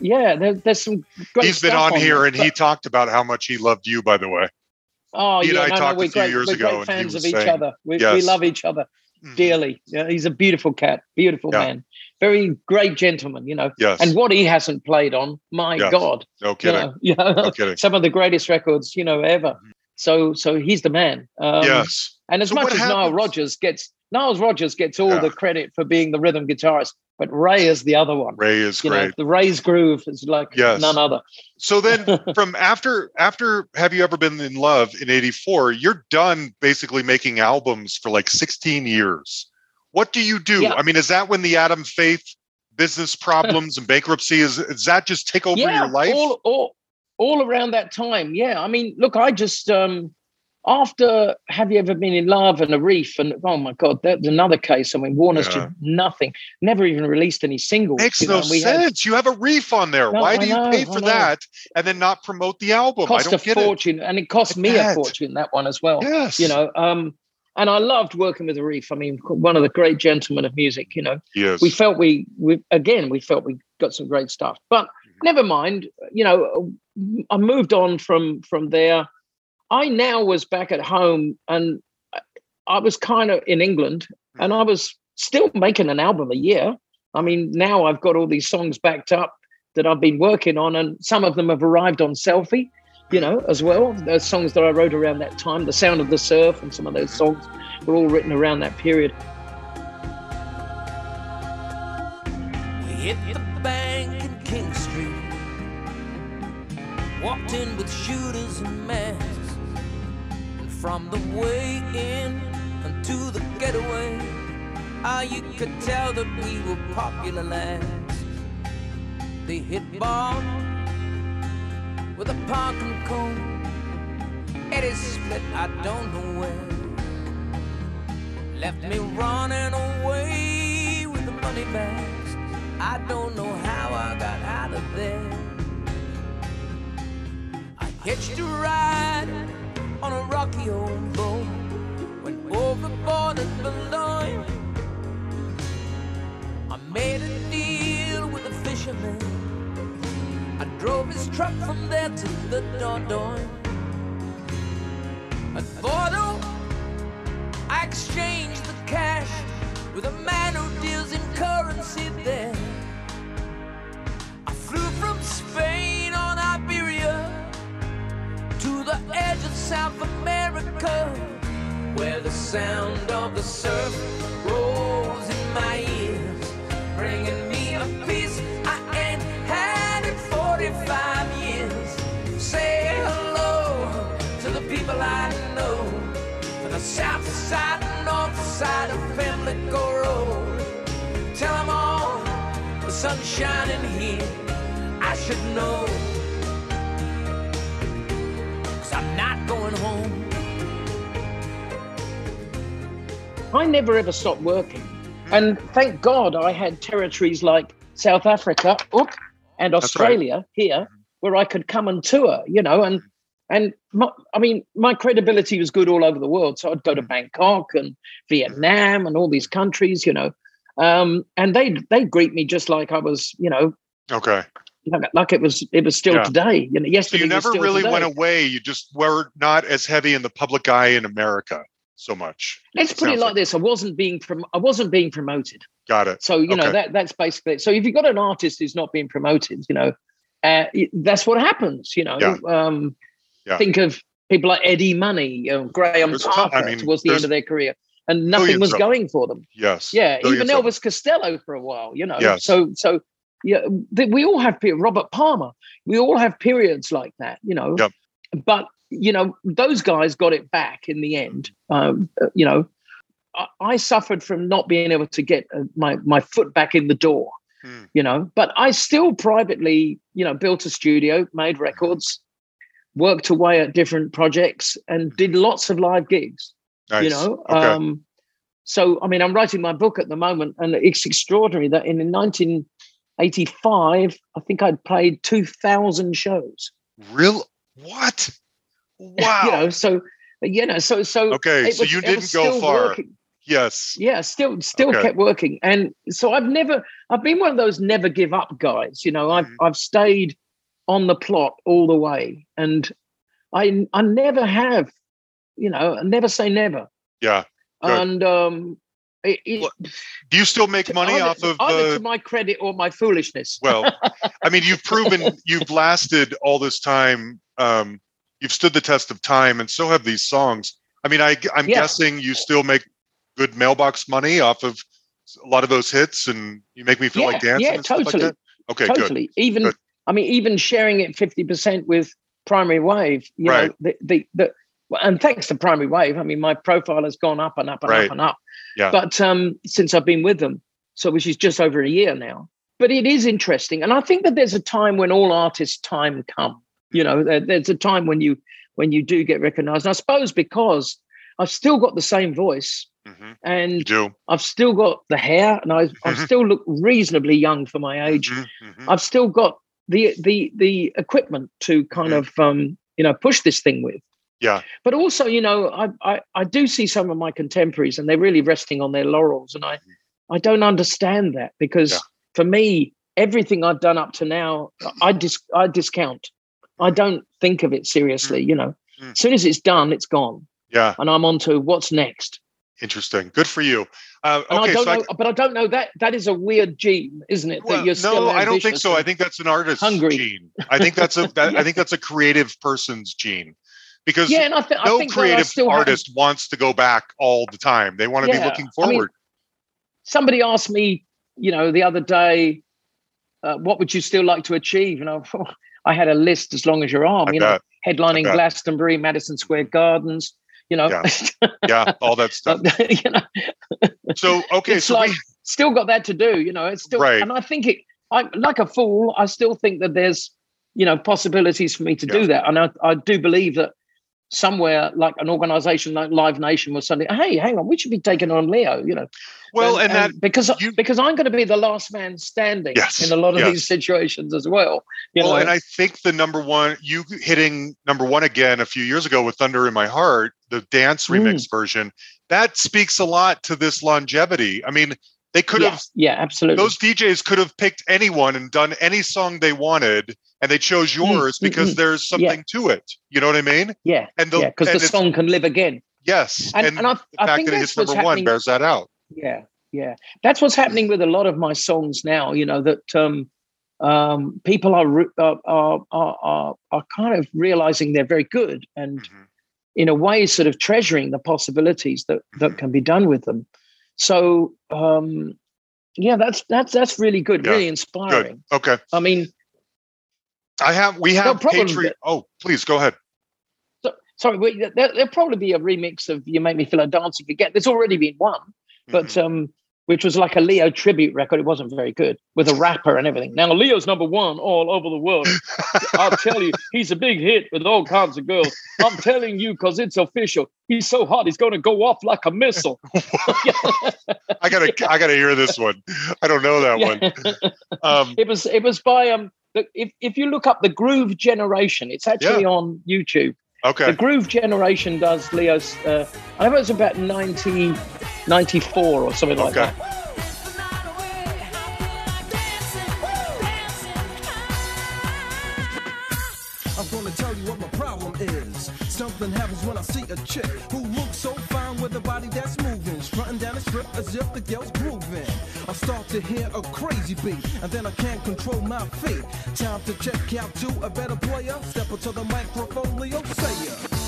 yeah, there, there's some great He's been stuff on here and he talked about how much he loved you, by the way. oh, he and yeah, I no, no, talked a we're few great, years we're ago great and he fans was of each saying- other. We, we love each other Mhm. dearly. Yeah, he's a beautiful cat, beautiful Yeah. man, very great gentleman, you know. Yes. And what he hasn't played on, my Yes. God, no kidding. [laughs] you know, No kidding. some of the greatest records, you know, ever. So, so he's the man. Um, yes. And as So much as Nile happens- Rodgers gets, Niles Rodgers gets all Yeah. the credit for being the rhythm guitarist, but Ray is the other one. Ray is you great. know, the Ray's groove is like Yes. none other. So then [laughs] from after after have you ever been in love in 84 you're done basically making albums for like 16 years. What do you do? Yeah. I mean is that when the Adam Faith business [laughs] problems and bankruptcy is does that just take over yeah, your life? all, all, all around that time. Yeah, I mean, look, I just um, after Have You Ever Been in Love and Arif, and oh my God, that's another case. I mean, Warner's Yeah. just nothing, never even released any singles. Makes you know, no we had- sense. you have Arif on there. No, Why I do you know, pay for that and then not promote the album? Cost a don't get it. fortune, and it cost I me a fortune that one as well. Yes. You know, um, and I loved working with the Reef. I mean, one of the great gentlemen of music. You know, Yes. we felt we we again we felt we got some great stuff but never mind you know i moved on from from there i now was back at home and I- was kind of in england and i was still making an album a year i mean now i've got all these songs backed up that i've been working on and some of them have arrived on selfie you know as well those songs that i wrote around that time the sound of the surf and some of those songs were all written around that period We hit the bank in King Street. Walked in with shooters and masks. From the way in unto the getaway, ah, you could tell that we were popular lads. They hit Bob with a parking cone. Eddie split, I don't know where. Left me running away with the money bags. I don't know how I got out of there. I hitched a ride on a rocky old boat. Went overboard at Boulogne. I made a deal with a fisherman. I drove his truck from there to the Dordogne. At Bordeaux, I exchanged the cash with a man who deals in currency there. The edge of South America, where the sound of the surf rolls in my ears, bringing me a peace I ain't had in 45 years. Say hello to the people I know, from the south side and north side of Pimlico Road. Tell 'em all the sun shining here. I should know. I never ever stopped working. And thank God I had territories like South Africa oop, and That's right. Australia here where I could come and tour, you know, and and my, I mean, my credibility was good all over the world. So I'd go to Bangkok and Vietnam and all these countries, you know, um, and they they greet me just like I was, you know, Okay. like, it was it was still Yeah. today. You know, So yesterday you was never really today. went away. You just were not as heavy in the public eye in America so much. Let's put it like like- this: I wasn't being prom- I wasn't being promoted. Got it. So you know that that's basically it. So if you've got an artist who's not being promoted, you know, uh, that's what happens. You know, Yeah. um, Yeah. think of people like Eddie Money, you know, Graham There's Parker I mean, towards the end of their career, and nothing was going for them. Yes. Yeah, even of them. Elvis Costello for a while. You know, Yes. so so yeah, we all have. Robert Palmer, we all have periods like that. You know, Yep. but you know those guys got it back in the end. Um, you know, I, I suffered from not being able to get uh, my my foot back in the door. Hmm. You know, but I still privately, you know, built a studio, made records, worked away at different projects, and did lots of live gigs Nice. you know Okay. um so i mean i'm writing my book at the moment and it's extraordinary that in 1985 i think i'd played 2000 shows Real what? Wow. [laughs] you know so you know so so okay. it So you didn't go far. working. Yes. yeah still still Okay. kept working and so i've never i've been one of those never give up guys you know i've Mhm. i've stayed on the plot all the way and i i never have you know I never say never Yeah. Good. and um it, it, Do you still make money either, off of either uh, to my credit or my foolishness. well i mean you've [laughs] proven you've lasted all this time um you've stood the test of time and so have these songs i mean i i'm Yeah. guessing you still make good mailbox money off of a lot of those hits and you make me feel like dancing yeah, like totally. that okay good totally. Even Good. I mean, even sharing it fifty percent with Primary Wave. You Right. know, the, the the and thanks to Primary Wave, I mean, my profile has gone up and up and Right. up and up. Yeah. But um, since I've been with them, so which is just over a year now. But it is interesting, and I think that there's a time when all artists' time come. You know, there's a time when you when you do get recognised. And I suppose because I've still got the same voice, hmm and I've still got the hair, and I, I Mhm. still look reasonably young for my age. Mhm, mhm. I've still got the the the equipment to kind of um, you know push this thing with. Yeah. But also, you know, I, I I do see some of my contemporaries, and they're really resting on their laurels, and I I don't understand that because Yeah. for me, everything I've done up to now, I dis I discount. I don't think of it seriously. You know, Mm. as soon as it's done, it's gone, yeah and I'm on to what's next. interesting good for you uh, okay I don't so I- know, but I don't know that that is a weird gene, isn't it? Well, that you're still no, I don't think so. I think that's an artist's hungry. gene. I think that's a that, Yeah. I [laughs] think that's a creative person's gene. Because yeah, and I, th- I no think creative have- artist wants to go back all the time. They want to be Yeah, looking I mean, forward. somebody asked me, you know, the other day, uh, what would you still like to achieve? And I, [laughs] I had a list as long as your arm, I you know, headlining. Glastonbury, Madison Square Gardens, you know, yeah, [laughs] all that stuff. [laughs] you know, So okay, it's so like we, still got that to do, you know, it's still, Right. and I think it, I like a fool, I still think that there's, you know, possibilities for me to Yeah. do that. And I, I do believe that somewhere like an organization like Live Nation was suddenly, hey, hang on, we should be taking on Leo, you know. well, and, that because you- because I'm going to be the last man standing Yes, in a lot of yes. these situations as well. Well, know, and I think the number one, you hitting number one again a few years ago with Thunder in My Heart, the dance Mm. remix version, that speaks a lot to this longevity. I mean, they could yeah, have yeah, absolutely. those DJs could have picked anyone and done any song they wanted, and they chose yours mm, because mm. there's something to it. You know what I mean? yeah, And the yeah, because the song can live again. yes, And, and, and, I, the I fact think that it hits number one bears that out. Yeah, yeah, that's what's happening with a lot of my songs now. You know that um, um, people are, are are are are kind of realizing they're very good and Mhm. in a way sort of treasuring the possibilities that that Mhm. can be done with them. So um, yeah, that's that's that's really good, Yeah, really Good. inspiring. Okay. I mean, I have. We have Patreon. that- Oh, please go ahead. so, sorry, there, there'll probably be a remix of "You Make Me Feel Like Dancing Again." There's already been one, but Mhm. um, which was like a Leo tribute record. It wasn't very good with a rapper and everything. Now Leo's number one all over the world. [laughs] I'll tell you, he's a big hit with all kinds of girls. I'm telling you because it's official. He's so hot, he's going to go off like a missile. [laughs] I gotta, I gotta hear this one. I don't know that one. [laughs] Um, it was it was by um. The, if if you look up the Groove Generation, it's actually on YouTube. okay. The Groove Generation does Leo's. Uh, I know it's about 90, 94 or something like that. I'm gonna tell you what my problem is. Something happens when I see a chick who looks so fine with a body that's moving, strutting down the strip as if the girl's grooving. I start to hear a crazy beat, and then I can't control my feet. Time to check out to a better player. Step up to the microphone, Leo Sayer.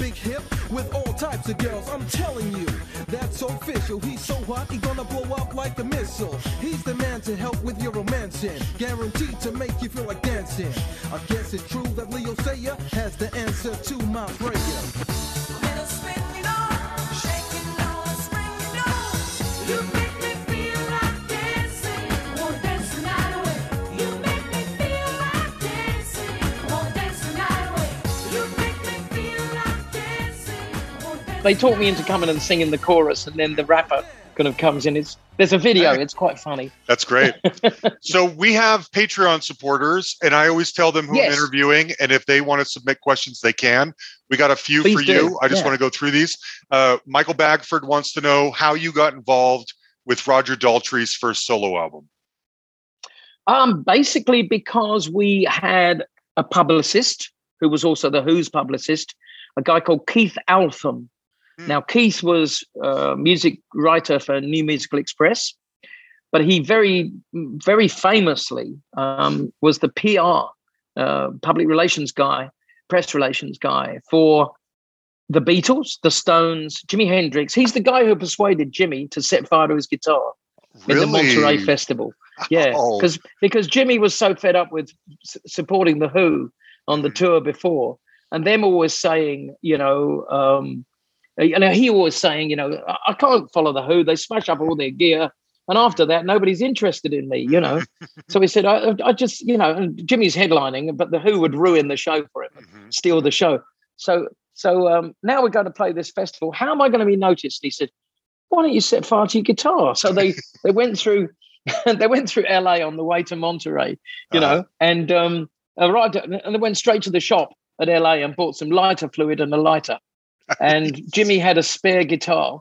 Big hip with all types of girls. I'm telling you, that's official. He's so hot, he gonna blow up like a missile. He's the man to help with your romancing, guaranteed to make you feel like dancing. I guess it's true that Leo Sayer has the answer to my prayer. They taught me into coming and singing the chorus, and then the rapper kind of comes in. It's there's a video. It's quite funny. That's great. [laughs] so we have Patreon supporters, and I always tell them who I'm interviewing, and if they want to submit questions, they can. We got a few Please for do. you. I just Yeah. want to go through these. Uh, Michael Bagford wants to know how you got involved with Roger Daltrey's first solo album. Um, basically because we had a publicist who was also the Who's publicist, a guy called Keith Altham. Hmm. Now Keith was a music writer for New Musical Express, but he very, very famously um, was the PR, uh, public relations guy, press relations guy for the Beatles, the Stones, Jimi Hendrix. He's the guy who persuaded Jimi to set fire to his guitar in the Monterey Festival. [laughs] Yeah, Oh. because because Jimi was so fed up with s- supporting the Who on the Mhm. tour before, and them always saying, you know, um, you know, he was saying, you know, I, can't follow the Who. They smash up all their gear, and after that, nobody's interested in me. You know, [laughs] so he said, I, I just, you know, Jimi's headlining, but the Who would ruin the show for him Mhm. steal the show. So so um, now we're going to play this festival. How am I going to be noticed? He said, Why don't you set fire to your guitar? So they [laughs] they went through [laughs] they went through LA on the way to Monterey, you Uh-huh. know, and um, arrived at, and they went straight to the shop at LA and bought some lighter fluid and a lighter. And Jimi had a spare guitar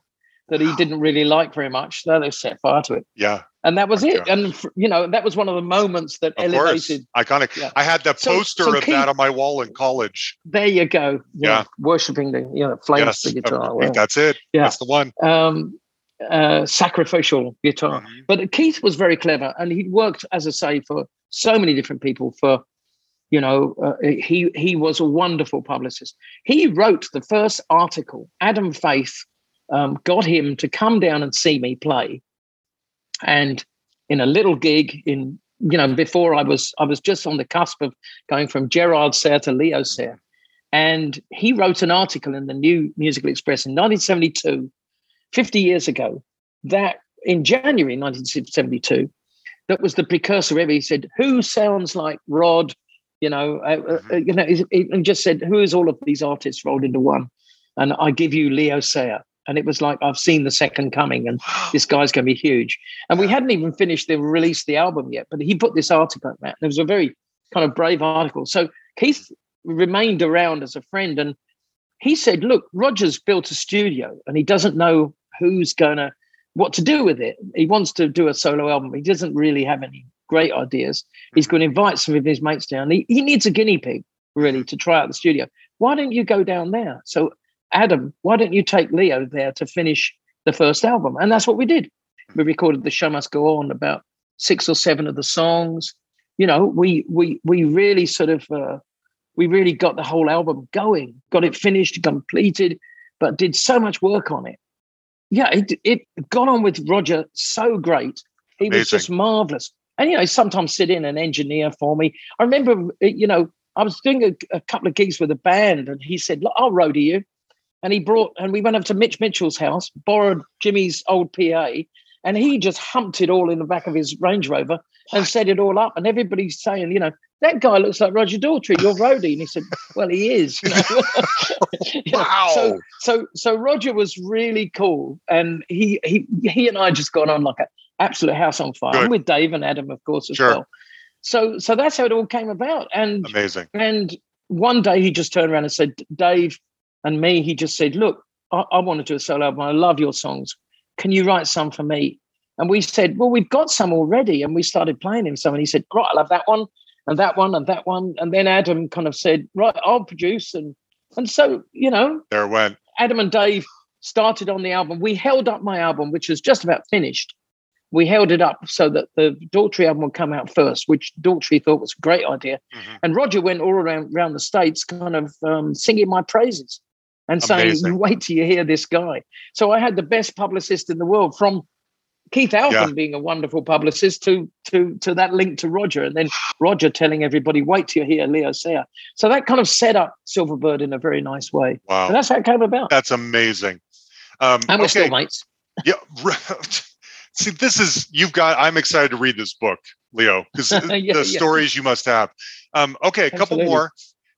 that he didn't really like very much. So they set fire to it. Yeah, And that was it. Okay. And, you know, that was one of the moments that of course. elevated. Iconic. Yeah. I had the poster so of Keith- that on my wall in college. There you go. You Yeah. know, worshipping the, you know, flames Yes, the guitar. Well, that's it. Yeah. That's the one. um, uh, sacrificial guitar. Mhm. But Keith was very clever, and he worked, as I say, for so many different people. For you know, uh, he he was a wonderful publicist. He wrote the first article. Adam Faith um, got him to come down and see me play, and in a little gig in you know before I was I was just on the cusp of going from Gerard Sayer to Leo Sayer, and he wrote an article in the New Musical Express in 1972 50 years ago that in January 1972, that was the precursor ever. He said, Who sounds like Rod? You know, uh, uh, you know, and just said, Who is all of these artists rolled into one? And I give you Leo Sayer. And it was like, I've seen the second coming, and this guy's going to be huge. And we hadn't even finished the release the album yet, but he put this article out. It was a very kind of brave article. So Keith remained around as a friend, and he said, "Look, Roger's built a studio, and he doesn't know who's gonna what to do with it. He wants to do a solo album. He doesn't really have any great ideas. He's going to invite some of his mates down. He, he needs a guinea pig, really, to try out the studio. Why don't you go down there? So, Adam, why don't you take Leo there to finish the first album? And that's what we did. We recorded The Show Must Go On about six or seven of the songs. You know, we we we really sort of uh, we really got the whole album going, got it finished, completed, but did so much work on it. Yeah, it it got on with Roger so great. He was just marvelous. And you know, sometimes sit in and engineer for me. I remember, uh, you know, I was doing a, a couple of gigs with a band, and he said, "Look, "I'll roadie you." And he brought, and we went up to Mitch Mitchell's house, borrowed Jimi's old PA, and he just humped it all in the back of his Range Rover and set it all up. And everybody's saying, you know, that guy looks like Roger Daltrey, your roadie. And he said, well, he is. you know. [laughs] Wow. So, so, so Roger was really cool, and he he he and I just got on like an absolute house on fire. Good. And with Dave and Adam, of course, as Sure. well. So, so that's how it all came about. And Amazing. and one day he just turned around and said, Dave and me, he just said, Look, I, I want to do a solo album. I love your songs. Can you write some for me? And we said, Well, we've got some already. And we started playing him some. And he said, Right, I love that one and that one and that one. And then Adam kind of said, Right, I'll produce. And and so, you know, There it went. Adam and Dave started on the album. We held up my album, which was just about finished. We held it up so that the Daltrey album would come out first, which Daltrey thought was a great idea. Mhm. And Roger went all around, around the States kind of um, singing my praises and saying, Amazing. you wait till you hear this guy. So I had the best publicist in the world from Keith Altham Yeah. being a wonderful publicist to, to, to that link to Roger. And then Roger telling everybody, wait till you hear Leo Sayer. So that kind of set up Silverbird in a very nice way. And Wow. that's how it came about. That's amazing. Um, And we're okay. still mates. Yeah. [laughs] See, this is you've got. I'm excited to read this book, Leo, because [laughs] Yeah, the yeah. stories you must have. Um, okay, a couple Absolutely. more.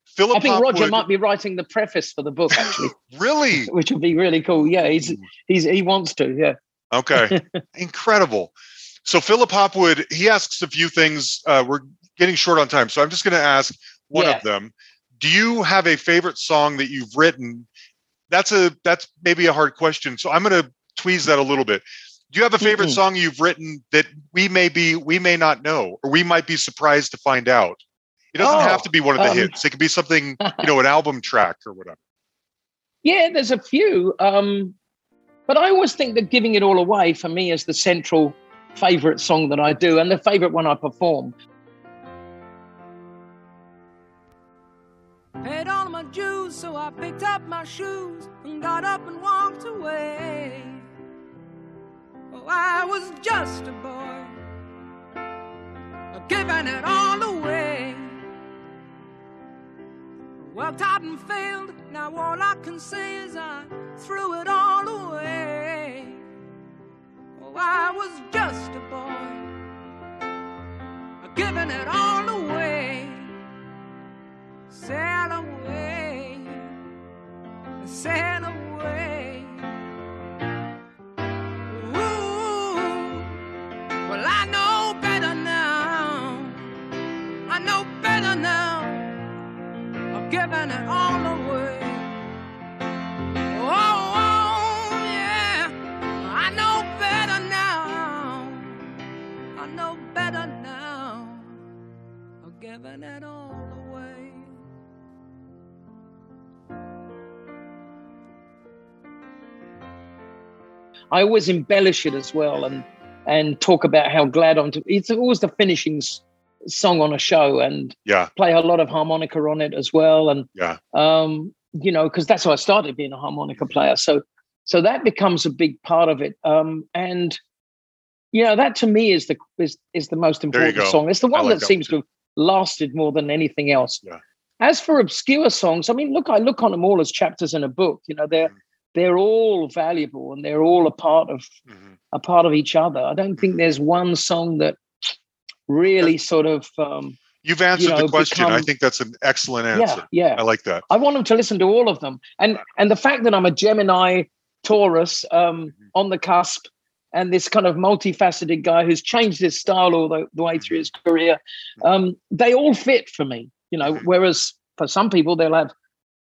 Philip I think Roger Hopwood- might be writing the preface for the book, actually, [gasps] really [laughs] which would be really cool. Yeah, he's he's he wants to. Yeah. okay, [laughs] incredible. So Philip Hopwood, he asks a few things. Uh, we're getting short on time, so I'm just going to ask one Yeah. of them. Do you have a favorite song that you've written? That's a that's maybe a hard question. So I'm going to tweeze that a little bit. Do you have a favorite Mm-mm. song you've written that we may be we may not know or we might be surprised to find out? It doesn't Oh, have to be one of the um, hits. It could be something you know, an album track or whatever. Yeah, there's a few. Um, but I always think that giving it all away for me is the central favorite song that I do and the favorite one I perform. Paid all of my dues, so I picked up my shoes and got up and walked away. I was just a boy, giving it all away. Worked hard and failed, now all I can say is I threw it all away. Oh, I was just a boy, giving it all away sail away, sail away. Giving it all away. Oh, oh, yeah. I know better now. I know better now. I'm giving it all away. I always embellish it as well and and talk about how glad I'm to. It's always the finishing song on a show and Yeah, play a lot of harmonica on it as well. And yeah. um, you know, because that's how I started being a harmonica player. So, so that becomes a big part of it. Um, and you know, that to me is the is is the most important song. It's the one like that that seems to have lasted more than anything else. Yeah. As for obscure songs, I mean, look, I look on them all as chapters in a book. You know, they're Mhm. they're all valuable and they're all a part of Mhm. a part of each other. I don't think there's one song that really sort of um, You've answered know, the question. I think that's an excellent answer. yeah. yeah, I like that. I want them to listen to all of them. And and the fact that I'm a Gemini Taurus um, on the cusp and this kind of multifaceted guy who's changed his style all the, the way through his career, um, they all fit for me, you know. Mhm. Whereas for some people, they'll have,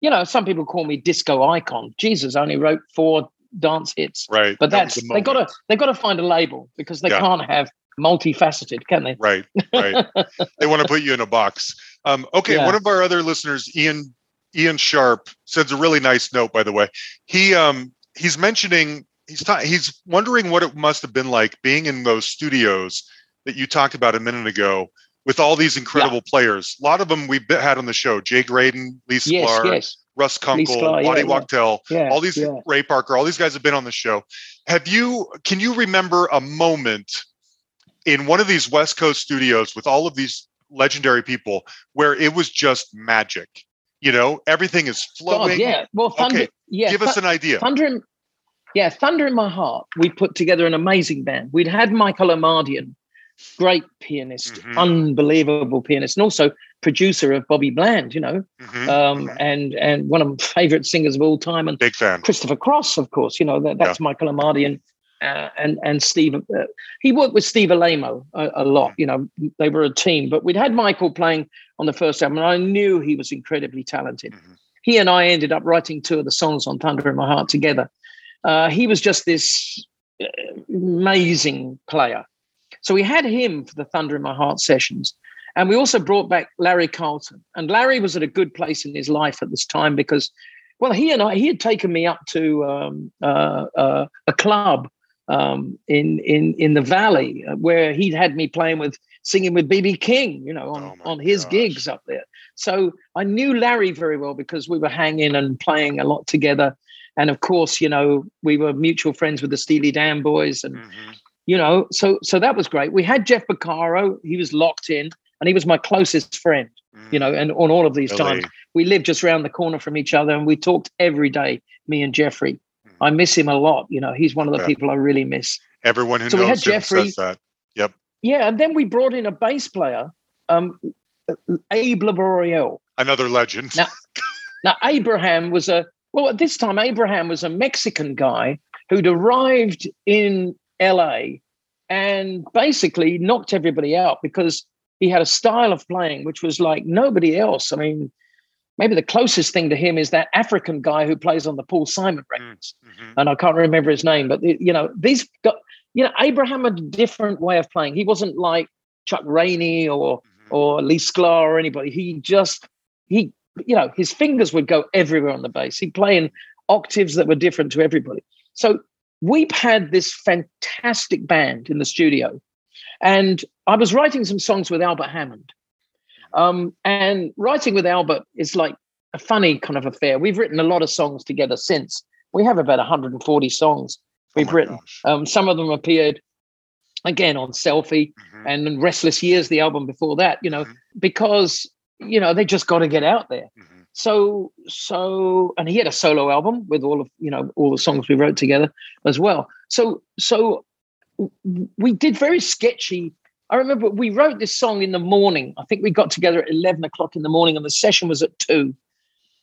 you know, some people call me disco icon. Jesus only wrote four dance hits. Right. But That that's the they gotta they gotta find a label because they Yeah. can't have multifaceted, can they? Right, right. [laughs] they want to put you in a box. Um, okay, Yeah. one of our other listeners, Ian Ian Sharp, sends a really nice note. By the way, he um, he's mentioning he's ta- he's wondering what it must have been like being in those studios that you talked about a minute ago with all these incredible players. A lot of them we've had on the show. Jay Graydon, Lee Yes, Sklar, yes. Russ Kunkel, yeah, Waddy yeah. Wachtel, Yeah. all these yeah. Ray Parker, all these guys have been on the show. Have you can you remember a moment in one of these West Coast studios with all of these legendary people where it was just magic? You know, everything is flowing. God, yeah. Well, Thunder. Okay, Yeah. Give us an idea. Thunder in, yeah, Thunder in My Heart. We put together an amazing band. We'd had Michael Omartian, great pianist, Mhm. unbelievable pianist, and also producer of Bobby Bland. You know, Mhm, um, and and one of my favorite singers of all time, and Big fan. Christopher Cross, of course. You know that, that's Michael Omartian. Uh, and and Steve, uh, he worked with Steve Alamo a, a lot. You know, they were a team. But we'd had Michael playing on the first album, and I knew he was incredibly talented. Mhm. He and I ended up writing two of the songs on Thunder in My Heart together. Uh, he was just this uh, amazing player. So we had him for the Thunder in My Heart sessions. And we also brought back Larry Carlton. And Larry was at a good place in his life at this time because, well, he and I, he had taken me up to um, uh, uh, a club um, in, in, in the Valley uh, where he'd had me playing with, singing with BB King, you know, on, Oh on his gosh. gigs up there. So I knew Larry very well because we were hanging and playing a lot together. And of course, you know, we were mutual friends with the Steely Dan boys and Mhm. you know so so that was great we had jeff Porcaro. he was locked in and he was my closest friend you know and on all of these Really? times we lived just around the corner from each other and we talked every day me and jeffrey Mhm. i miss him a lot you know he's one of the Yeah. people i really miss Everyone who So we had Jeffrey- says that. Yep. Yeah and then we brought in a bass player um abe laboriel Another legend. Now- [laughs] now abraham was a well at this time abraham was a mexican guy who'd arrived in la and basically knocked everybody out because he had a style of playing which was like nobody else. I mean, maybe the closest thing to him is that African guy who plays on the Paul Simon records, Mhm. and I can't remember his name, but you know, these got you know, Abraham had a different way of playing. He wasn't like Chuck Rainey or Mhm. or Lee Sklar or anybody. He just he you know his fingers would go everywhere on the bass. He'd play in octaves that were different to everybody. So we've had this fantastic band in the studio, and I was writing some songs with Albert Hammond. Um, and writing with Albert is like a funny kind of affair. We've written a lot of songs together since. We have about 140 songs Oh we've my written. Um, some of them appeared again on Selfie Mhm. and Restless Years, the album before that, you know, Mhm. because, you know, they just got to get out there. Mhm. So, so, and he had a solo album with all of, you know, all the songs we wrote together as well. So, so we did very sketchy. I remember we wrote this song in the morning. I think we got together at 11 o'clock in the morning and the session was at two.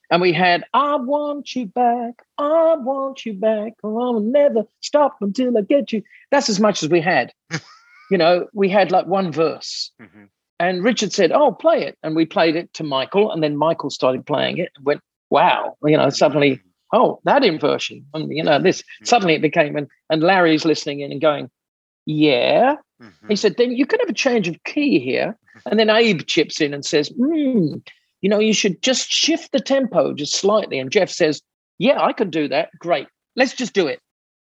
And we had, I want you back. I want you back. I'll never stop until I get you. That's as much as we had. [laughs] you know, we had like one verse. Mhm. And Richard said, Oh, play it. And we played it to Michael. And then Michael started playing it and went, Wow. You know, suddenly, oh, that inversion. And, you know, this suddenly it became, and, and Larry's listening in and going, Yeah. Mhm. He said, Then you could have a change of key here. And then Abe chips in and says, Hmm, you know, you should just shift the tempo just slightly. And Jeff says, Yeah, I can do that. Great. Let's just do it.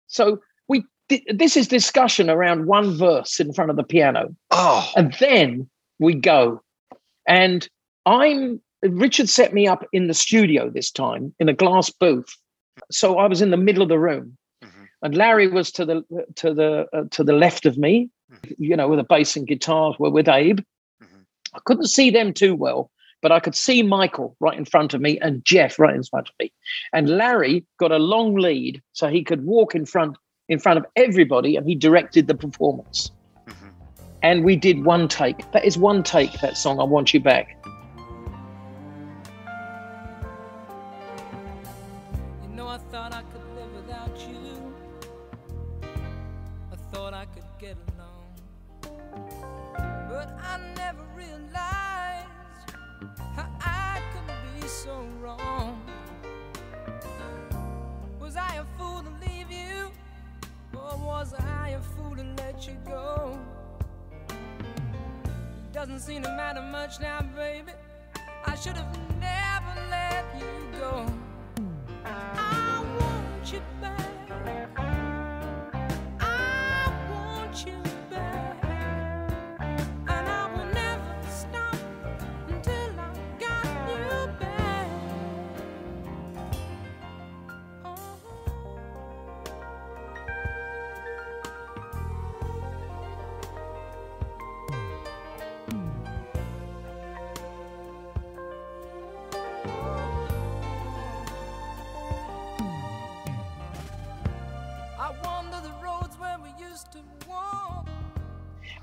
So we, th- this is discussion around one verse in front of the piano. Oh, And then we go. And I'm Richard set me up in the studio this time in a glass booth. So I was in the middle of the room. And Larry was to the to the uh, to the left of me, you know, with a bass and guitars were with Abe. Mhm. I couldn't see them too well, but I could see Michael right in front of me and Jeff right in front of me. And Larry got a long lead so he could walk in front in front of everybody and he directed the performance Mhm. and we did one take. That is one take, that song, I Want You Back. It seem to matter much now, baby. I should have never let you go.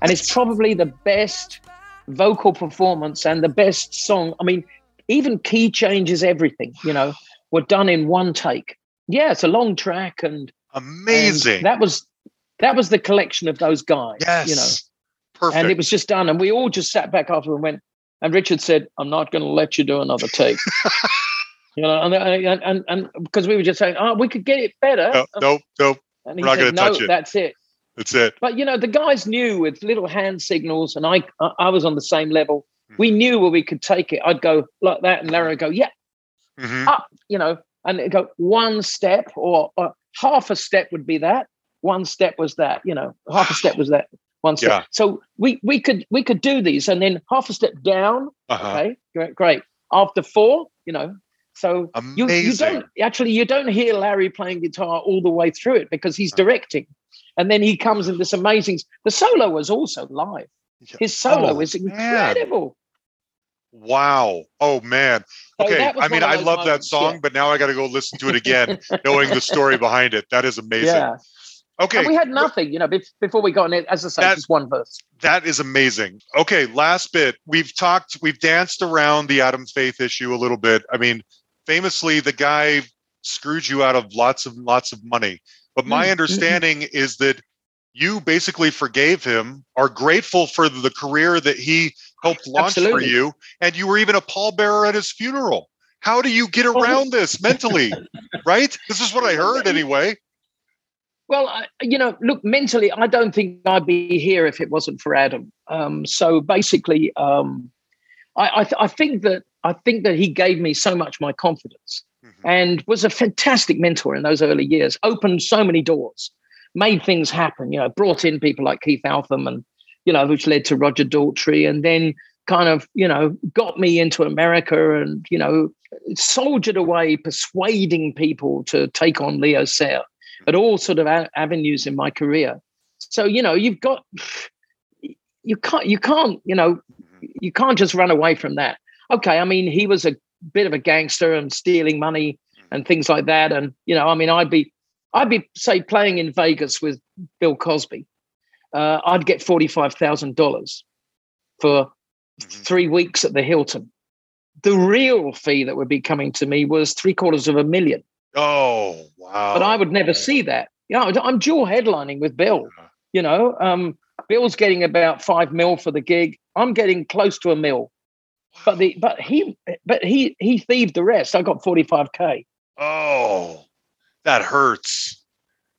And it's probably the best vocal performance and the best song. I mean, even key changes, everything you know, were done in one take. Yeah, it's a long track, and and Amazing. that was that was the collection of those guys. yes. you know, Perfect. and it was just done, and we all just sat back after and went. And Richard said, "I'm not going to let you do another take." [laughs] you know, and and and, and because we were just saying, "Oh, we could get it better." no, nope, nope. and he we're not said, gonna "No, touch it." that's it." That's it. But you know, the guys knew with little hand signals, and I I was on the same level. Hmm. We knew where we could take it. I'd go like that, and Larry would go, "Yeah, Mhm. up," you know, and go one step or, or half a step would be that. One step was that, you know, half a step [sighs] was that. One step. Yeah. So we we could we could do these, and then half a step down. Uh-huh. Okay, great, great. After four, you know, so you, you don't actually you don't hear Larry playing guitar all the way through it because he's directing, and then he comes in this amazing. The solo was also live. His solo Oh, is man. incredible. Wow. Oh man. Okay. was I mean, I love that song, yeah. but now I got to go listen to it again, [laughs] knowing the story behind it. That is amazing. Yeah, Okay. and we had nothing, you know, before we got in it. As I say, That- just one verse. That is amazing. Okay, last bit. We've talked, we've danced around the Adam Faith issue a little bit. I mean, famously, the guy screwed you out of lots of lots of money. But my Mm, understanding is that you basically forgave him, are grateful for the career that he helped launch for you, and you were even a pallbearer at his funeral. How do you get around this mentally? right? This is what I heard anyway. Well, I, you know, look, mentally, I don't think I'd be here if it wasn't for Adam. Um, so basically, um, I, I, th- I think that I think that he gave me so much my confidence Mhm. and was a fantastic mentor in those early years. Opened so many doors, made things happen. You know, brought in people like Keith Altham, and you know, which led to Roger Daltrey, and then kind of you know got me into America, and you know, soldiered away, persuading people to take on Leo Sayer at all sort of a- avenues in my career. So you know, you've got you can't you can't you know you can't just run away from that. Okay, I mean he was a bit of a gangster and stealing money and things like that, and you know, I mean I'd be I'd be say playing in Vegas with Bill Cosby. Uh, I'd get forty five thousand dollars for Mhm. three weeks at the Hilton. The real fee that would be coming to me was three quarters of a million Oh, wow. but I would never see that. You know, I'm dual headlining with Bill. You know, um, Bill's getting about five mil for the gig. I'm getting close to a mil, but the but he but he he thieved the rest. I got 45k. Oh, that hurts.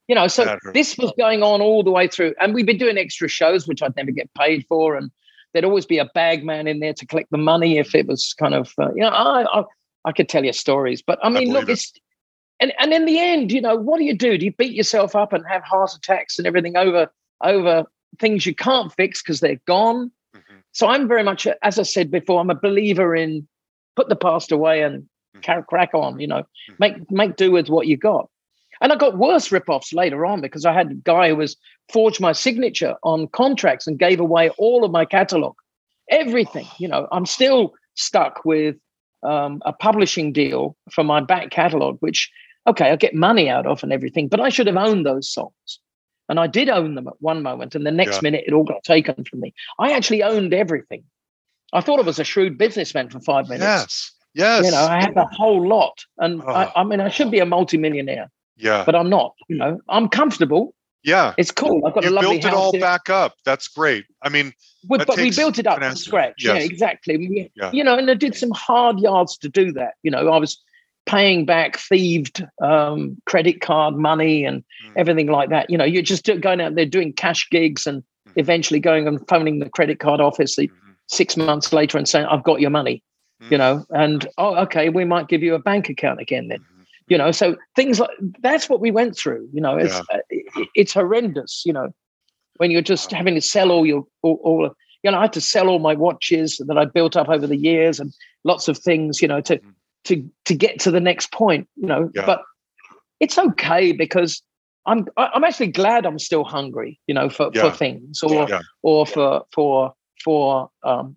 You know, so this was going on all the way through, and we've been doing extra shows, which I'd never get paid for, and there'd always be a bag man in there to collect the money if it was kind of uh, you know I, I I could tell you stories, but I mean, look, it. it's and and in the end, you know, what do you do? Do you beat yourself up and have heart attacks and everything over over things you can't fix because they're gone? Mhm. So I'm very much, as I said before, I'm a believer in put the past away and Mhm. crack on. You know, Mhm. make make do with what you got. And I got worse rip-offs later on because I had a guy who was forged my signature on contracts and gave away all of my catalog, everything. You know, I'm still stuck with um, a publishing deal for my back catalog, which okay, I get money out of and everything, but I should have owned those songs. And I did own them at one moment, and the next Yeah. minute it all got taken from me. I actually owned everything. I thought I was a shrewd businessman for five minutes. Yes. Yes. You know, I had a whole lot. And oh. I, Oh. I mean, I should be a multimillionaire, yeah. but I'm not. You know, I'm comfortable. yeah. It's cool. I've got You a lovely built it all here. back up. That's great. I mean, that but we built it up from scratch. Yeah, exactly. We- Yeah. You know, and I did some hard yards to do that. You know, I was paying back thieved um, credit card money and Mm. everything like that. You know, you're just going out there doing cash gigs and Mhm. eventually going and phoning the credit card office Mhm. six months later and saying, I've got your money, you Mm. know, and oh, okay, we might give you a bank account again then. Mhm. you know so things like that's what we went through you know it's uh, it, it's horrendous you know when you're just having to sell all your all, all you know i had to sell all my watches that i built up over the years and lots of things you know to Mhm. To to get to the next point you know Yeah. but it's okay because i'm i'm actually glad i'm still hungry you know for Yeah. for things or Yeah. or for for for um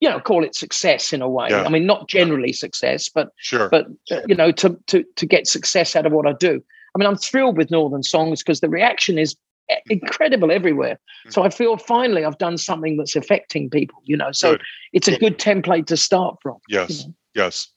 you know call it success in a way i mean not generally success but Sure. but uh, you know to to to get success out of what I do. I mean, I'm thrilled with Northern Songs because the reaction is e- incredible everywhere. So I feel finally I've done something that's affecting people, you know. So Good. it's a good template to start from. you Yes. know. Yes.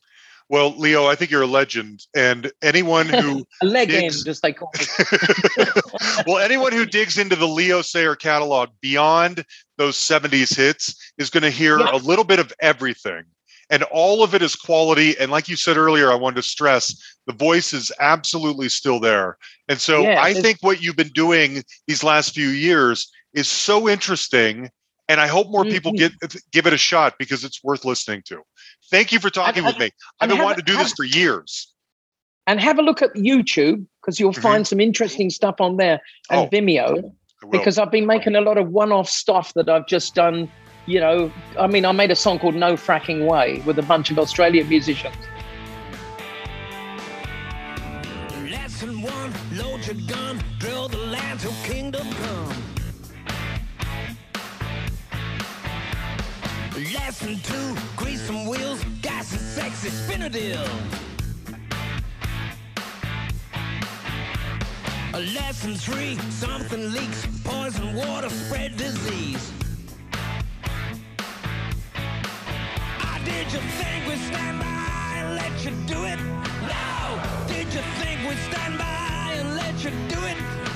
Well, Leo, I think you're a legend, and anyone who [laughs] A leg Digs. as they [laughs] well, anyone who digs into the Leo Sayer catalog beyond those 70s hits is going to hear Yeah. a little bit of everything. And all of it is quality. And like you said earlier, I wanted to stress the voice is absolutely still there. And so Yeah, I think what you've been doing these last few years is so interesting. And I hope more people Mhm. get give it a shot because it's worth listening to. Thank you for talking with and- me. I've been have wanting to do a- this for years. and have a look at YouTube because you'll Mhm. find some interesting stuff on there and Oh, Vimeo because I've been making a lot of one-off stuff that I've just done. You know, I mean, I made a song called "No Fracking Way" with a bunch of Australian musicians. Lesson one, load your gun, Lesson two, grease some wheels, gas and sexy, spin a deal. Lesson three, something leaks, poison water, spread disease. Ah, did you think we'd stand by and let you do it? No! Did you think we'd stand by and let you do it?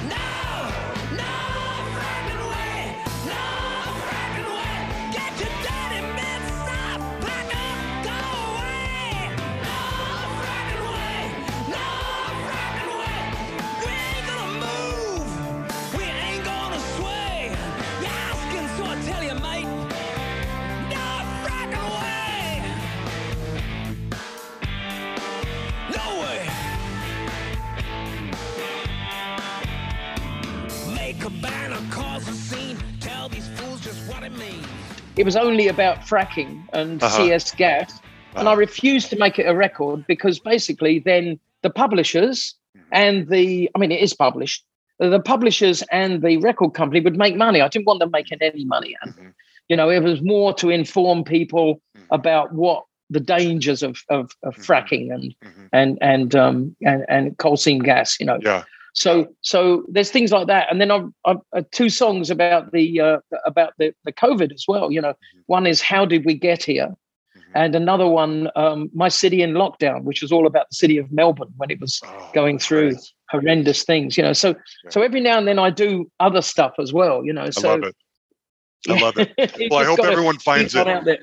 It was only about fracking and Uh-huh. CS gas, and I Uh-huh. refused to make it a record because basically then the publishers and the I mean it is published. The publishers and the record company would make money. I didn't want them making any money. it. Mhm. You know, it was more to inform people Mhm. about what the dangers of of, of Mhm. fracking and Mhm. and and um and, and coal seam gas. You know, Yeah. So so there's things like that, and then I've, I've uh, two songs about the uh, about the the COVID as well. You know, one is how did we get here, Mhm. and another one, um, my city in lockdown, which is all about the city of Melbourne when it was Oh, going through nice. horrendous things. You know, so Yeah. so every now and then I do other stuff as well. You know, so. I love it. I love it. [laughs] Well, I hope everyone finds it.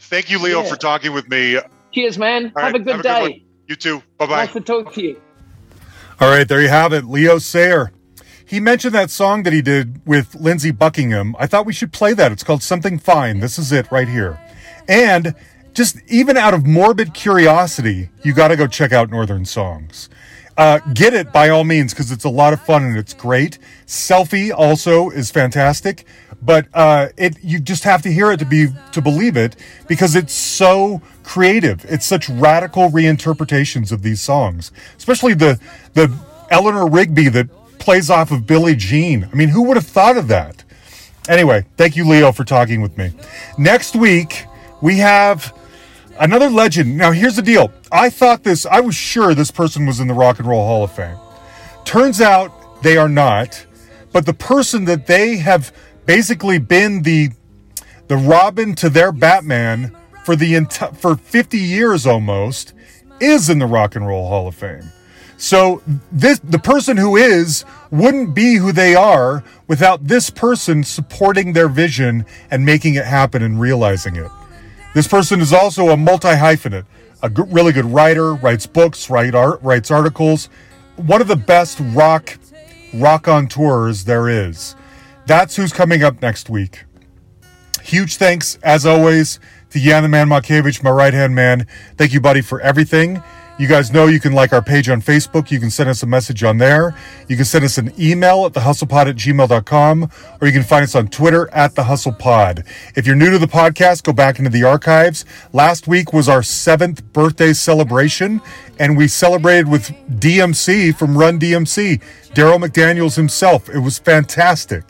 Thank you, Leo, Yeah. for talking with me. Cheers, man. All have a good have a good day. You too. Bye bye. Nice to talk to you. All right, there you have it. Leo Sayer. He mentioned that song that he did with Lindsey Buckingham. I thought we should play that. It's called Something Fine. This is it right here. And just even out of morbid curiosity, you got to go check out Northern Songs. Uh, get it by all means because it's a lot of fun and it's great. Selfie also is fantastic, but uh, it you just have to hear it to be to believe it because it's so creative. It's such radical reinterpretations of these songs, especially the the Eleanor Rigby that plays off of Billie Jean. I mean, who would have thought of that? Anyway, thank you, Leo, for talking with me. Next week, we have another legend. Now, here's the deal. I thought this, I was sure this person was in the Rock and Roll Hall of Fame. Turns out they are not, but the person that they have basically been the the Robin to their Batman for the enti- for 50 years almost is in the Rock and Roll Hall of Fame. So this the person who is wouldn't be who they are without this person supporting their vision and making it happen and realizing it. This person is also a multi hyphenate, a really good writer, writes books, write art, writes articles. One of the best rock rock on tours there is. That's who's coming up next week. Huge thanks, as always, to Jan the Man Makevich, my right hand man. Thank you, buddy, for everything. You guys know you can like our page on Facebook. You can send us a message on there. You can send us an email at thehustlepod at gmail.com, or you can find us on Twitter at thehustlepod. If you're new to the podcast, go back into the archives. Last week was our seventh birthday celebration, and we celebrated with DMC from Run DMC, Darryl McDaniels himself. It was fantastic.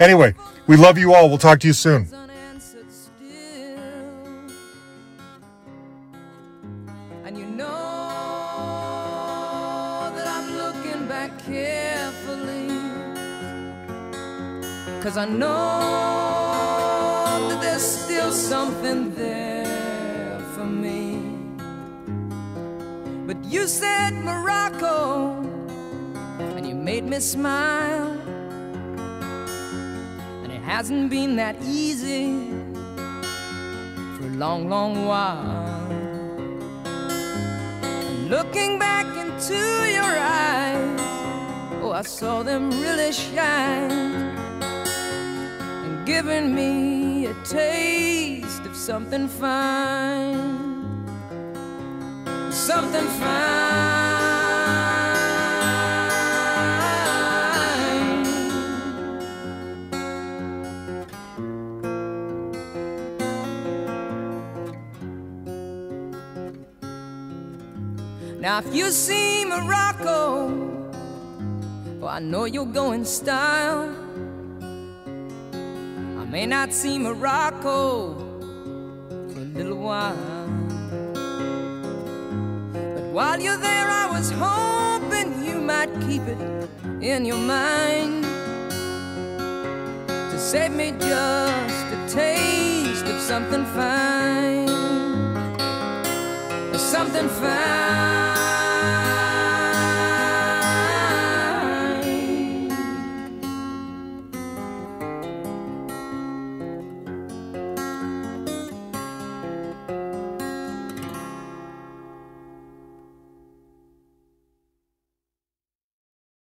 Anyway, we love you all. We'll talk to you soon. Cause I know that there's still something there for me. But you said Morocco, and you made me smile. And it hasn't been that easy for a long, long while. And looking back into your eyes, oh, I saw them really shine giving me a taste of something fine. Something fine. Now, if you see Morocco, well, I know you'll go in style. May not see Morocco for a little while. But while you're there, I was hoping you might keep it in your mind to save me just a taste of something fine. Something fine.